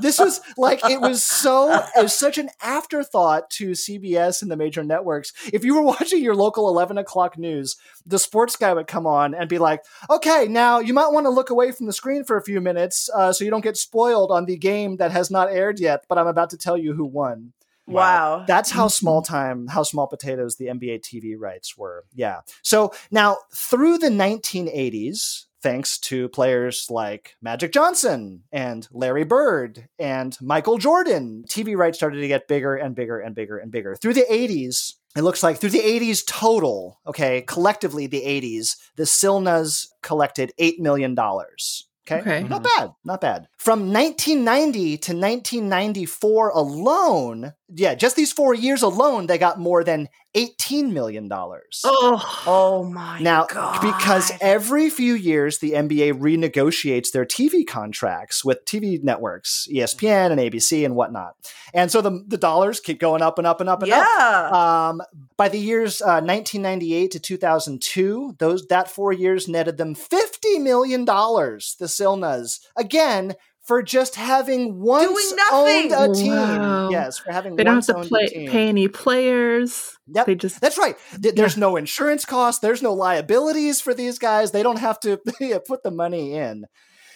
This was like it was so it was such an afterthought to CBS and the major networks. If you were watching your local 11 o'clock news, the sports guy would come on and be like, "Okay, now you might want to look away from the screen for a few minutes uh, so you don't get spoiled on the game that has not aired yet, but I'm about to tell you who won." wow. That's how (laughs) small time, how small potatoes the NBA TV rights were. Yeah. So now through the 1980s, thanks to players like Magic Johnson and Larry Bird and Michael Jordan, TV rights started to get bigger and bigger and bigger and bigger. Through the 80s, it looks like through the 80s total, okay, collectively the 80s, the Silnas collected $8 million. Okay. Okay. Not bad. Not bad. From 1990 to 1994 alone, yeah, just these four years alone, they got more than $18 million. Oh, oh my Now, god! because every few years the NBA renegotiates their TV contracts with TV networks, ESPN and ABC and whatnot, and so the the dollars keep going up and up and up and up. yeah. Um, by the years uh, 1998 to 2002, those that four years netted them 50 million dollars. The Silnas again for just having once Doing nothing. owned a team. Wow. Yes, for having one. they don't have to play, pay any players. Yep. They just That's right. Th- There's no insurance costs. There's no liabilities for these guys. They don't have to (laughs) put the money in.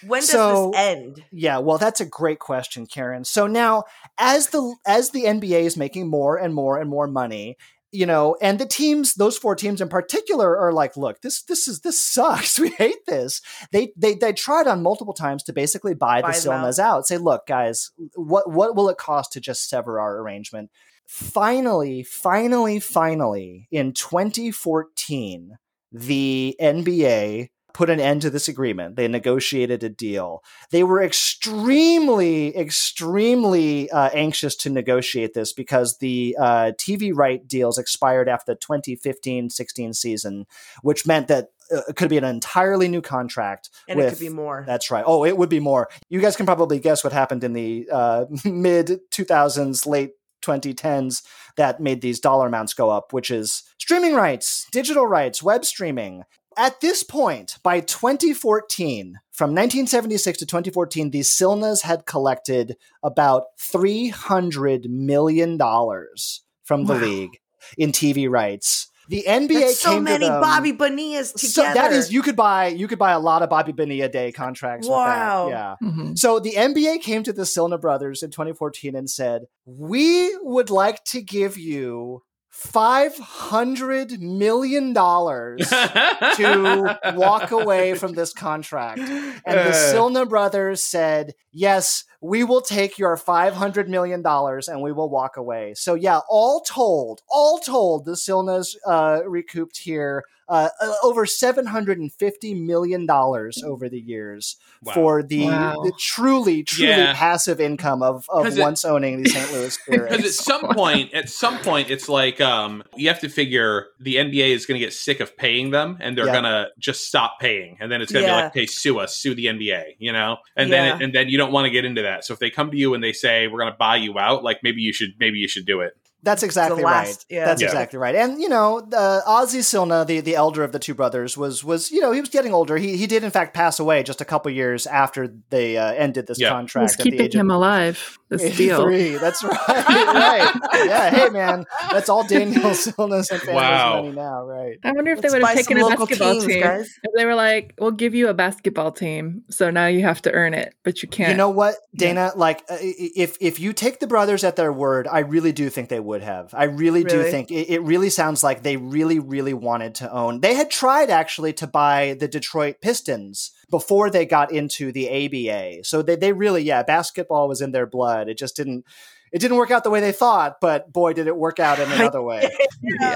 when does so- this end? Yeah, well, that's a great question, Karen. So now, as the as the NBA is making more and more and more money, you know, and the teams, those four teams in particular, are like, look, this this is this sucks. (laughs) We hate this. They they they tried on multiple times to basically buy, Buy the them Silnas out. Say, look, guys, what what will it cost to just sever our arrangement? Finally, finally, finally, in 2014, the NBA put an end to this agreement. They negotiated a deal. They were extremely, extremely uh, anxious to negotiate this because the uh, TV right deals expired after the 2015 16 season, which meant that uh, it could be an entirely new contract. And it could be more. That's right. Oh, it would be more. You guys can probably guess what happened in the uh, (laughs) mid 2000s, late 2010s that made these dollar amounts go up, which is streaming rights, digital rights, web streaming. At this point, by 2014, from 1976 to 2014, the Silnas had collected about $300 million from the Wow. league in TV rights. The NBA That's so came many to them, Bobby Bonillas together. so that is you could buy you could buy a lot of Bobby Bonilla Day contracts. Wow. With that. Yeah. Mhm. So the NBA came to the Silna brothers in 2014 and said, "We would like to give you five hundred million dollars (laughs) to walk away from this contract. And the Uh. Silna brothers said, Yes, we will take your $500 million and we will walk away. So, yeah, all told, all told, the Silnas uh, recouped here uh, uh, over $750 million over the years Wow. for the, Wow. the truly, truly Yeah. passive income of, of 'Cause it- once owning the St. Louis (laughs) Because at some point, at some point, it's like um, you have to figure the NBA is going to get sick of paying them, and they're Yeah. going to just stop paying, and then it's going to Yeah. be like, "Hey, sue us, sue the NBA," you know, and Yeah. then and then you don't want to get into that. So if they come to you and they say we're going to buy you out, like maybe you should maybe you should do it. That's exactly right. last- yeah. That's Yeah. exactly right. And you know, uh, Ozzie Silna, the the elder of the two brothers, was was you know he was getting older. He he did in fact pass away just a couple years after they uh, ended this Yeah. contract. What's at the keeping of him alive? This deal. (laughs) That's right. right. Yeah. Hey, man. That's all Daniel (laughs) Silna's and family's Wow. money now. Right. I wonder if they Let's would have taken a local basketball teams, team. guys. If they were like, "We'll give you a basketball team, so now you have to earn it, but you can't." You know what, Dana? Like, uh, if if you take the brothers at their word, I really do think they would have. I really, do think it, it really sounds like they really, really wanted to own. They had tried actually to buy the Detroit Pistons before they got into the ABA. So they they really, yeah, basketball was in their blood. It just didn't. It didn't work out the way they thought, but boy, did it work out in (laughs) another way. (laughs) Yeah.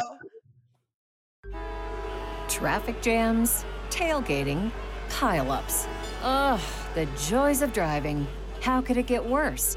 Traffic jams, tailgating, pileups. Ugh, the joys of driving. How could it get worse?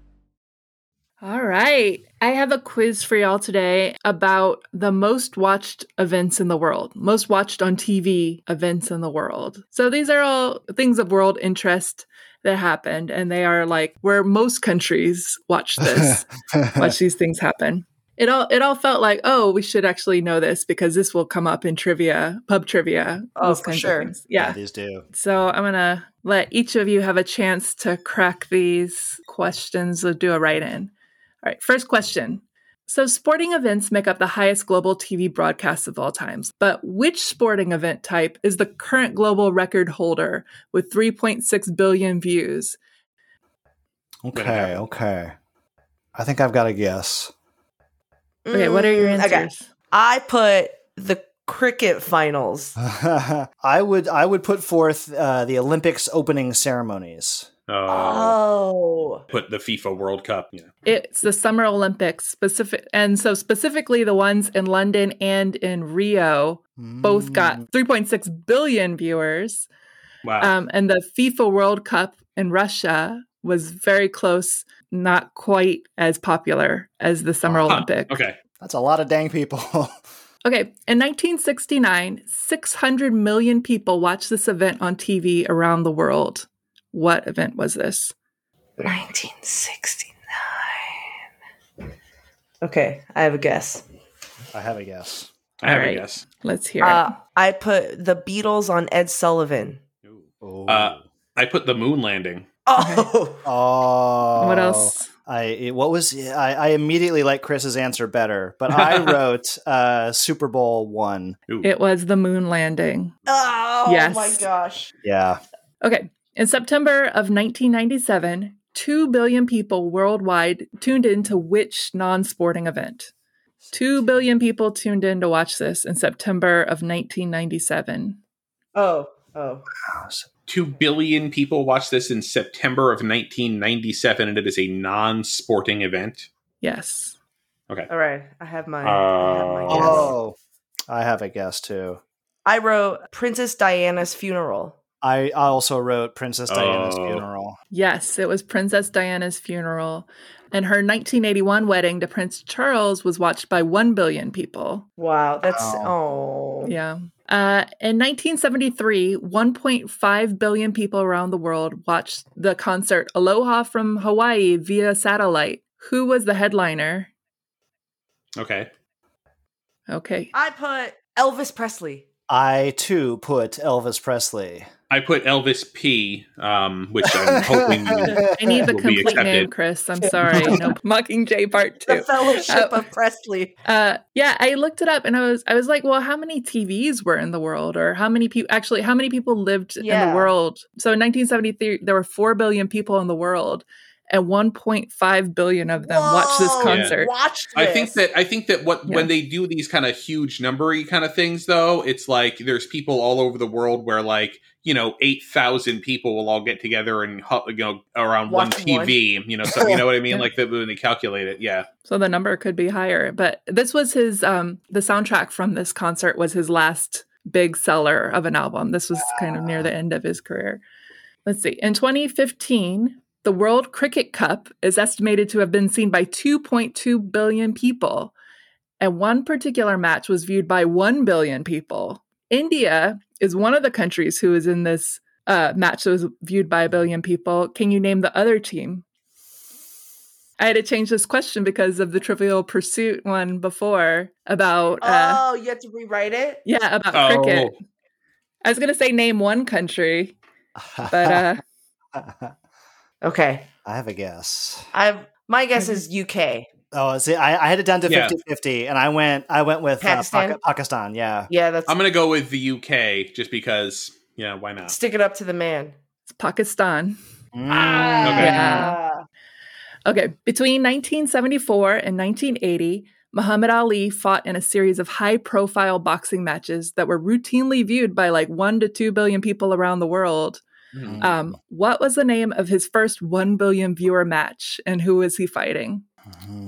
All right. I have a quiz for y'all today about the most watched events in the world, most watched on TV events in the world. So these are all things of world interest that happened, and they are like where most countries watch this, (laughs) watch these things happen. It all it all felt like, oh, we should actually know this because this will come up in trivia, pub trivia, Oh, those for kinds sure. of things. Yeah. these do. So I'm gonna let each of you have a chance to crack these questions or do a write in. All right, first question. So sporting events make up the highest global TV broadcasts of all times, but which sporting event type is the current global record holder with 3.6 billion views? Okay, okay. I think I've got a guess. Okay, what are your Mm, okay. answers? I put the cricket finals. (laughs) I would I would put forth uh, the Olympics opening ceremonies. Oh. put the FIFA World Cup. Yeah. It's the Summer Olympics specific, and so specifically the ones in London and in Rio both got Mm. 3.6 billion viewers. Wow. Um, and the FIFA World Cup in Russia was very close, not quite as popular as the Summer Huh, Olympics. Okay. That's a lot of dang people. (laughs) Okay, in 1969, 600 million people watched this event on TV around the world. What event was this? 1969. Okay, I have a guess. I have a guess. I have All right. a guess. Let's hear Uh, I put the Beatles on Ed Sullivan. Oh. Uh, I put the moon landing. Oh, oh. What else? I it- what was I, I immediately like Chris's answer better, but I (laughs) wrote uh, Super Bowl one. Ooh. It was the moon landing. oh Yes. my gosh. Yeah. Okay. In September of 1997, 2 billion people worldwide tuned into which non sporting event? 2 billion people tuned in to watch this in September of 1997. Oh, oh. Two billion people watched this in September of 1997, and it is a non-sporting event. Yes. Okay. All right, I have my. I have my Oh. guess. Oh, I have a guess too. I wrote Princess Diana's funeral. I, I also wrote Princess Diana's Oh. funeral. Yes, it was Princess Diana's funeral. And her 1981 wedding to Prince Charles was watched by 1 billion people. Wow, that's Wow. oh. Yeah. Uh, in 1973, 1.5 billion people around the world watched the concert Aloha from Hawaii via satellite. Who was the headliner? Okay. Okay. I put Elvis Presley. I too put Elvis Presley. I put Elvis P, um, which I'm hoping (laughs) I need the complete name. Chris. I'm sorry. No (laughs) Mockingjay Part Two, The Fellowship Uh, of Presley. Uh, yeah, I looked it up and I was I was like, well, how many TVs were in the world, or how many people actually how many people lived in the world? So in 1973, there were four billion people in the world, and 1.5 billion of them watched this Whoa, concert. Watch I think that I think that what Yeah. when they do these kind of huge numbery kind of things though, it's like there's people all over the world where like you know eight thousand people will all get together and you know around one Watch one. TV. You know, so you know what I mean? (laughs) Yeah. Like that when they calculate it, yeah. So the number could be higher, but this was his um the soundtrack from this concert was his last big seller of an album. This was kind of near the end of his career. Let's see. In 2015, the World Cricket Cup is estimated to have been seen by 2.2 billion people. And one particular match was viewed by 1 billion people. India is one of the countries who is in this uh, match that was viewed by a billion people. Can you name the other team? I had to change this question because of the Trivial Pursuit one before about uh, oh, you have to rewrite it. yeah about Oh. cricket. I was gonna say name one country, but uh, (laughs) Okay, I have a guess. I've my guess Mm-hmm. is UK. Oh, see, I, I had it down to Yeah. 50-50, and I went I went with Pakistan? Uh, Pak- Pakistan. Yeah. Yeah, that's I'm gonna go with the UK just because. Yeah, why not? stick it up to the man. it's Pakistan. Okay. Yeah. Okay, between 1974 and 1980, Muhammad Ali fought in a series of high profile boxing matches that were routinely viewed by like one to two billion people around the world. Hmm. Um, what was the name of his first 1 billion viewer match and who was he fighting?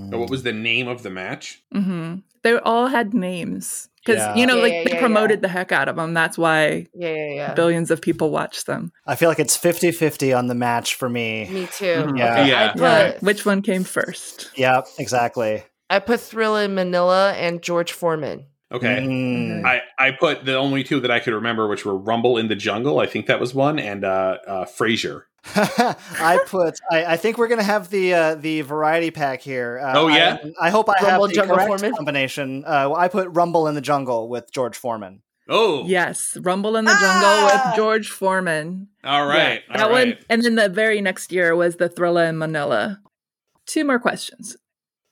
So what was the name of the match? hmm They all had names because, Yeah. you know, Yeah, like yeah, they yeah, promoted the heck out of them. That's why Yeah, yeah, yeah. billions of people watch them. I feel like it's 50-50 on the match for me. Me too. Mhm. Yeah. Okay, Yeah. I put, Which one came first? Yep, exactly. I put Thriller in Manila and George Foreman. Okay. Mm. I, I put the only two that I could remember, which were Rumble in the Jungle, I think that was one, and uh, uh, Frazier. (laughs) I put. I, I think we're gonna have the uh, the variety pack here. Uh, Oh, yeah? I, I hope I Rumble, have the Jungle, correct Foreman? combination. Uh, I put Rumble in the Jungle with George Foreman. Oh, Yes, Rumble in the Jungle Ah! with George Foreman. all right, that all one, right. and then the very next year was the Thriller in Manila. Two more questions.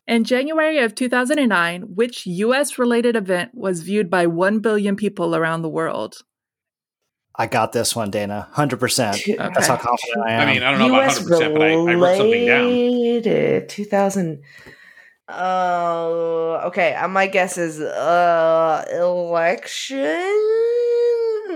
In January of 2009, which US related event was viewed by 1 billion people around the world? I got this one, Dana. Hundred percent. (laughs) That's how confident I am. I mean, I don't know about 100%, but I, I wrote something down. related 2000. Oh, okay. Uh, my guess is uh election.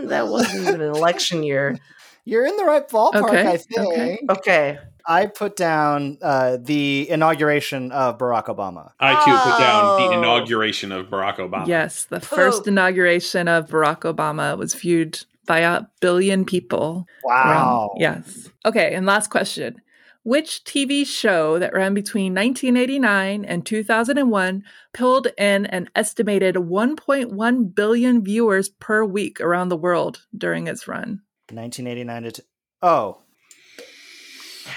That wasn't even an election year. (laughs) You're in the right ballpark. Okay, I think. okay. Okay. I put down uh, the inauguration of Barack Obama. I too put down Oh. the inauguration of Barack Obama. Yes, the first Who? inauguration of Barack Obama was viewed by a billion people. around- Wow. yes. Okay, and last question. Which TV show that ran between 1989 and 2001 pulled in an estimated 1.1 billion viewers per week around the world during its run? 1989 to. T- oh.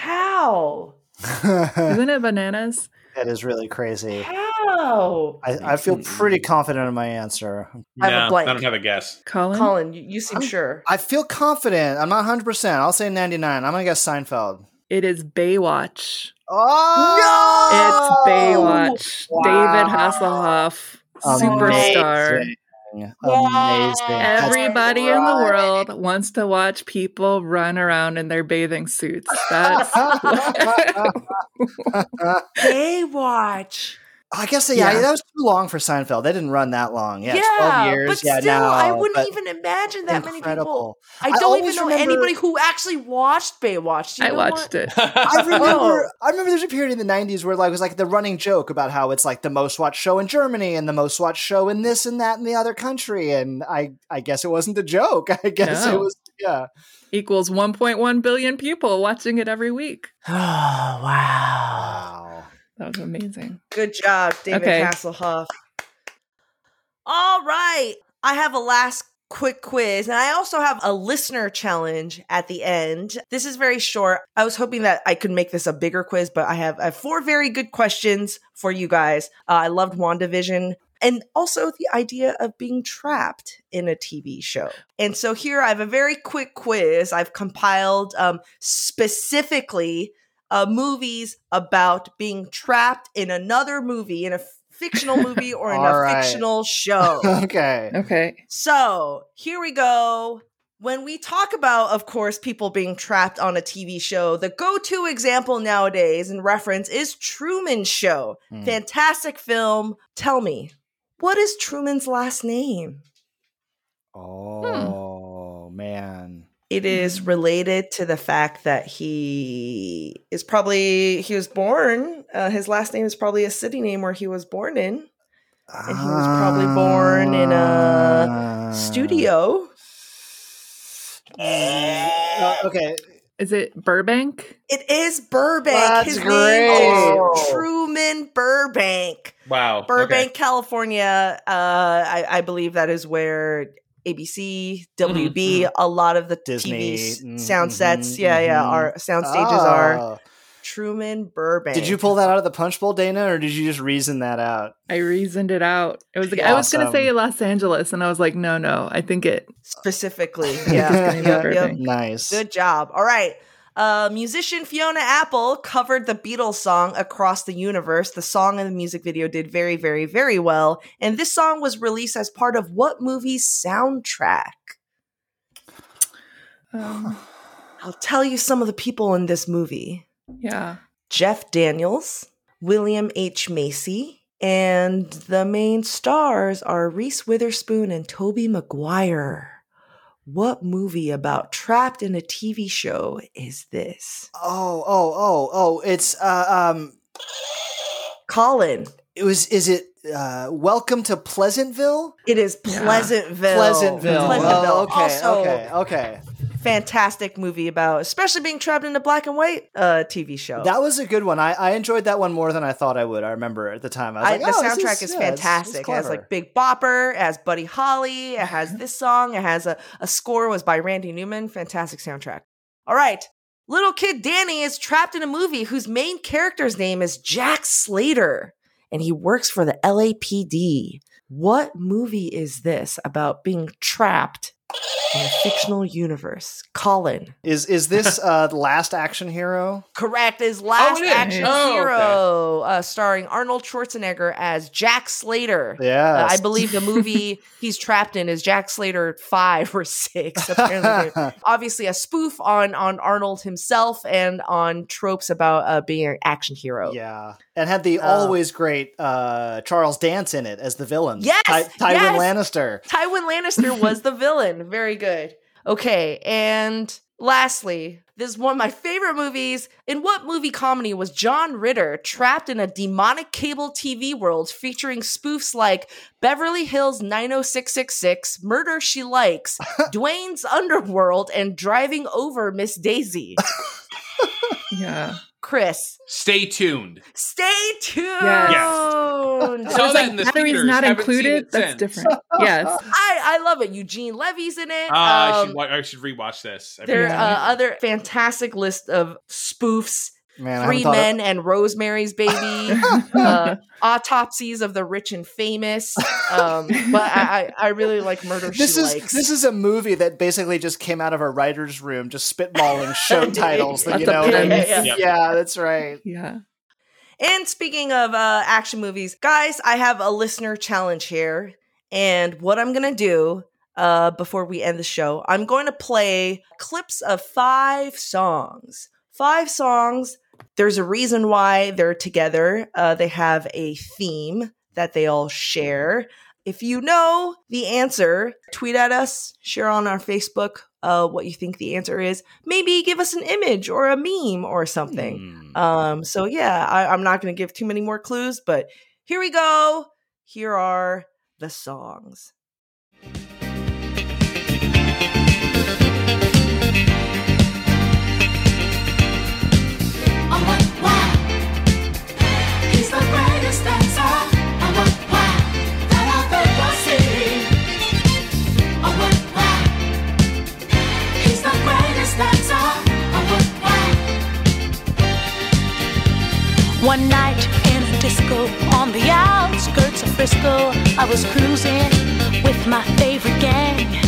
How? (laughs) Isn't it bananas? that is really crazy. How? I, I feel pretty confident in my answer. I have a No, blank. I don't have a guess. Colin? Colin, you, you seem sure. I feel confident. I'm not 100%. I'll say 99. I'm going to guess Seinfeld. It is Baywatch. Oh! No. It's Baywatch. Wow. David Hasselhoff, superstar. Amazing. Amazing. That's- Everybody in the world wants to watch people run around in their bathing suits. That's (laughs) (laughs) (laughs) Baywatch. I guess yeah, Yeah. that was too long for Seinfeld. They didn't run that long. Yeah, Yeah, 12 years. but yeah, still, now, I wouldn't even imagine that many people. I I don't even know remember- anybody who actually watched Baywatch. You I know watched what? it. I (laughs) remember. I remember. There's a period in the '90s where like it was like the running joke about how it's like the most watched show in Germany and the most watched show in this and that and the other country. And I, I guess it wasn't a joke. (laughs) I guess it was. Yeah. Equals 1.1 billion people watching it every week. Oh (sighs) wow! That was amazing. Good job, David Okay. Hasselhoff. All right, I have a last quick quiz, and I also have a listener challenge at the end. This is very short. I was hoping that I could make this a bigger quiz, but I have, I have four very good questions for you guys. Uh, I loved WandaVision. and also the idea of being trapped in a TV show. And so here I have a very quick quiz I've compiled um, specifically uh, movies about being trapped in another movie, in a fictional (laughs) movie or in a right. fictional show. (laughs) okay. Okay. So here we go. When we talk about, of course, people being trapped on a TV show, the go to example nowadays and reference is Truman Show. Hmm. Fantastic film. Tell me, what is Truman's last name? Oh man. It is related to the fact that he is probably, he was born, uh, his last name is probably a city name where he was born in. And he was probably born in a Ah. studio. Uh, okay. Is it Burbank? It is Burbank. That's His great. name is. Truman Burbank. Wow. Burbank, California. Uh, I, I believe that is where ABC, WB, mhm. a lot of the Disney, TV mm, sound sets, mhm, yeah, yeah, mhm. our sound stages are Oh. Truman Burbank. Did you pull that out of the punch bowl, Dana, or did you just reason that out? I reasoned it out. It was like I was gonna say Los Angeles, and I was like, no, no. I think it. specifically? (laughs) gonna Yeah, yep, yep. Nice. Good job. All right. Uh, musician Fiona Apple covered the Beatles song Across the Universe. The song and the music video did very, very, very well. And this song was released as part of what movie's soundtrack? Um, I'll tell you some of the people in this movie yeah. Jeff Daniels, William H. Macy, and the main stars are Reese Witherspoon and Tobey Maguire. What movie about trapped in a TV show is this? Oh, oh, oh, oh! It's uh, um, Colin. it was. Is it uh, Welcome to Pleasantville? It is Yeah. Pleasantville. Pleasantville. Pleasantville. Oh, okay, also, okay, okay. Fantastic movie about, especially being trapped in a black and white uh, TV show. That was a good one. I, I enjoyed that one more than I thought I would. I remember at the time. I was I, like, the oh, soundtrack is, yeah, it's fantastic. it has like Big Bopper, it has Buddy Holly, it has this song, it has a, a score was by Randy Newman. Fantastic soundtrack. All right. Little kid Danny is trapped in a movie whose main character's name is Jack Slater, and he works for the LAPD. What movie is this about being trapped in a fictional universe? Colin. Is is this (laughs) uh the last action hero? Correct. is last it is. action Oh, okay. hero, uh, starring Arnold Schwarzenegger as Jack Slater. Yeah. Uh, I believe the movie (laughs) he's trapped in is Jack Slater five or six. Apparently, (laughs) obviously a spoof on on Arnold himself and on tropes about uh, being an action hero. Yeah, and had the Uh, always great uh Charles Dance in it as the villain. Yes, Ty- Tywin yes. Lannister. Tywin Lannister was the villain. Very good. Okay, and lastly, this is one of my favorite movies. In what movie comedy was John Ritter trapped in a demonic cable TV world featuring spoofs like Beverly Hills 90666, Murder She Likes, (laughs) Dwayne's Underworld, and Driving Over Miss Daisy? (laughs) Yeah. Chris, Stay tuned. stay tuned. Yes. Saw (laughs) that in the Batteries theaters. not haven't seen included. it That's since. different. (laughs) Yes. I, I love it. Eugene Levy's in it. Ah, I Um, should wa- I should rewatch this. I There are forgot. Uh, other fantastic list of spoofs. Man, Three haven't thought Men and Rosemary's Baby, (laughs) uh, Autopsies of the Rich and Famous. Um, but I, I, I really like Murder This She is Likes. this is a movie that basically just came out of a writer's room, just spitballing (laughs) show titles. That, you know, of. Yeah, yeah. yeah, that's right. Yeah. And speaking of uh, action movies, guys, I have a listener challenge here. And what I'm going to do uh, before we end the show, I'm going to play clips of five songs. Five songs. There's a reason why they're together. Uh, they have a theme that they all share. If you know the answer, tweet at us, share on our Facebook uh, what you think the answer is. Maybe give us an image or a meme or something. Hmm. Um, so yeah, I, I'm not going to give too many more clues, but here we go. Here are the songs. One night in a disco on the outskirts of Frisco, I was cruising with my favorite gang.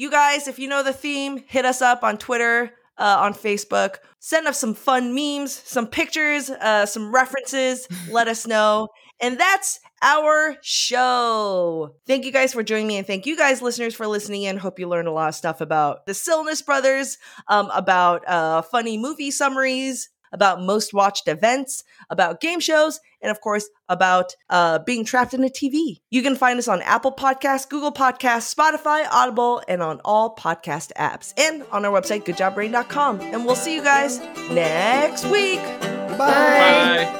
You guys, if you know the theme, hit us up on Twitter, uh, on Facebook. Send us some fun memes, some pictures, uh, some references. (laughs) Let us know. And that's our show. Thank you guys for joining me, and thank you guys, listeners, for listening in. Hope you learned a lot of stuff about the Silness brothers, um, about uh, funny movie summaries, about most watched events, about game shows, and of course, about uh, being trapped in a TV. You can find us on Apple Podcasts, Google Podcasts, Spotify, Audible, and on all podcast apps, and on our website, goodjobbrain.com. And we'll see you guys next week. Bye.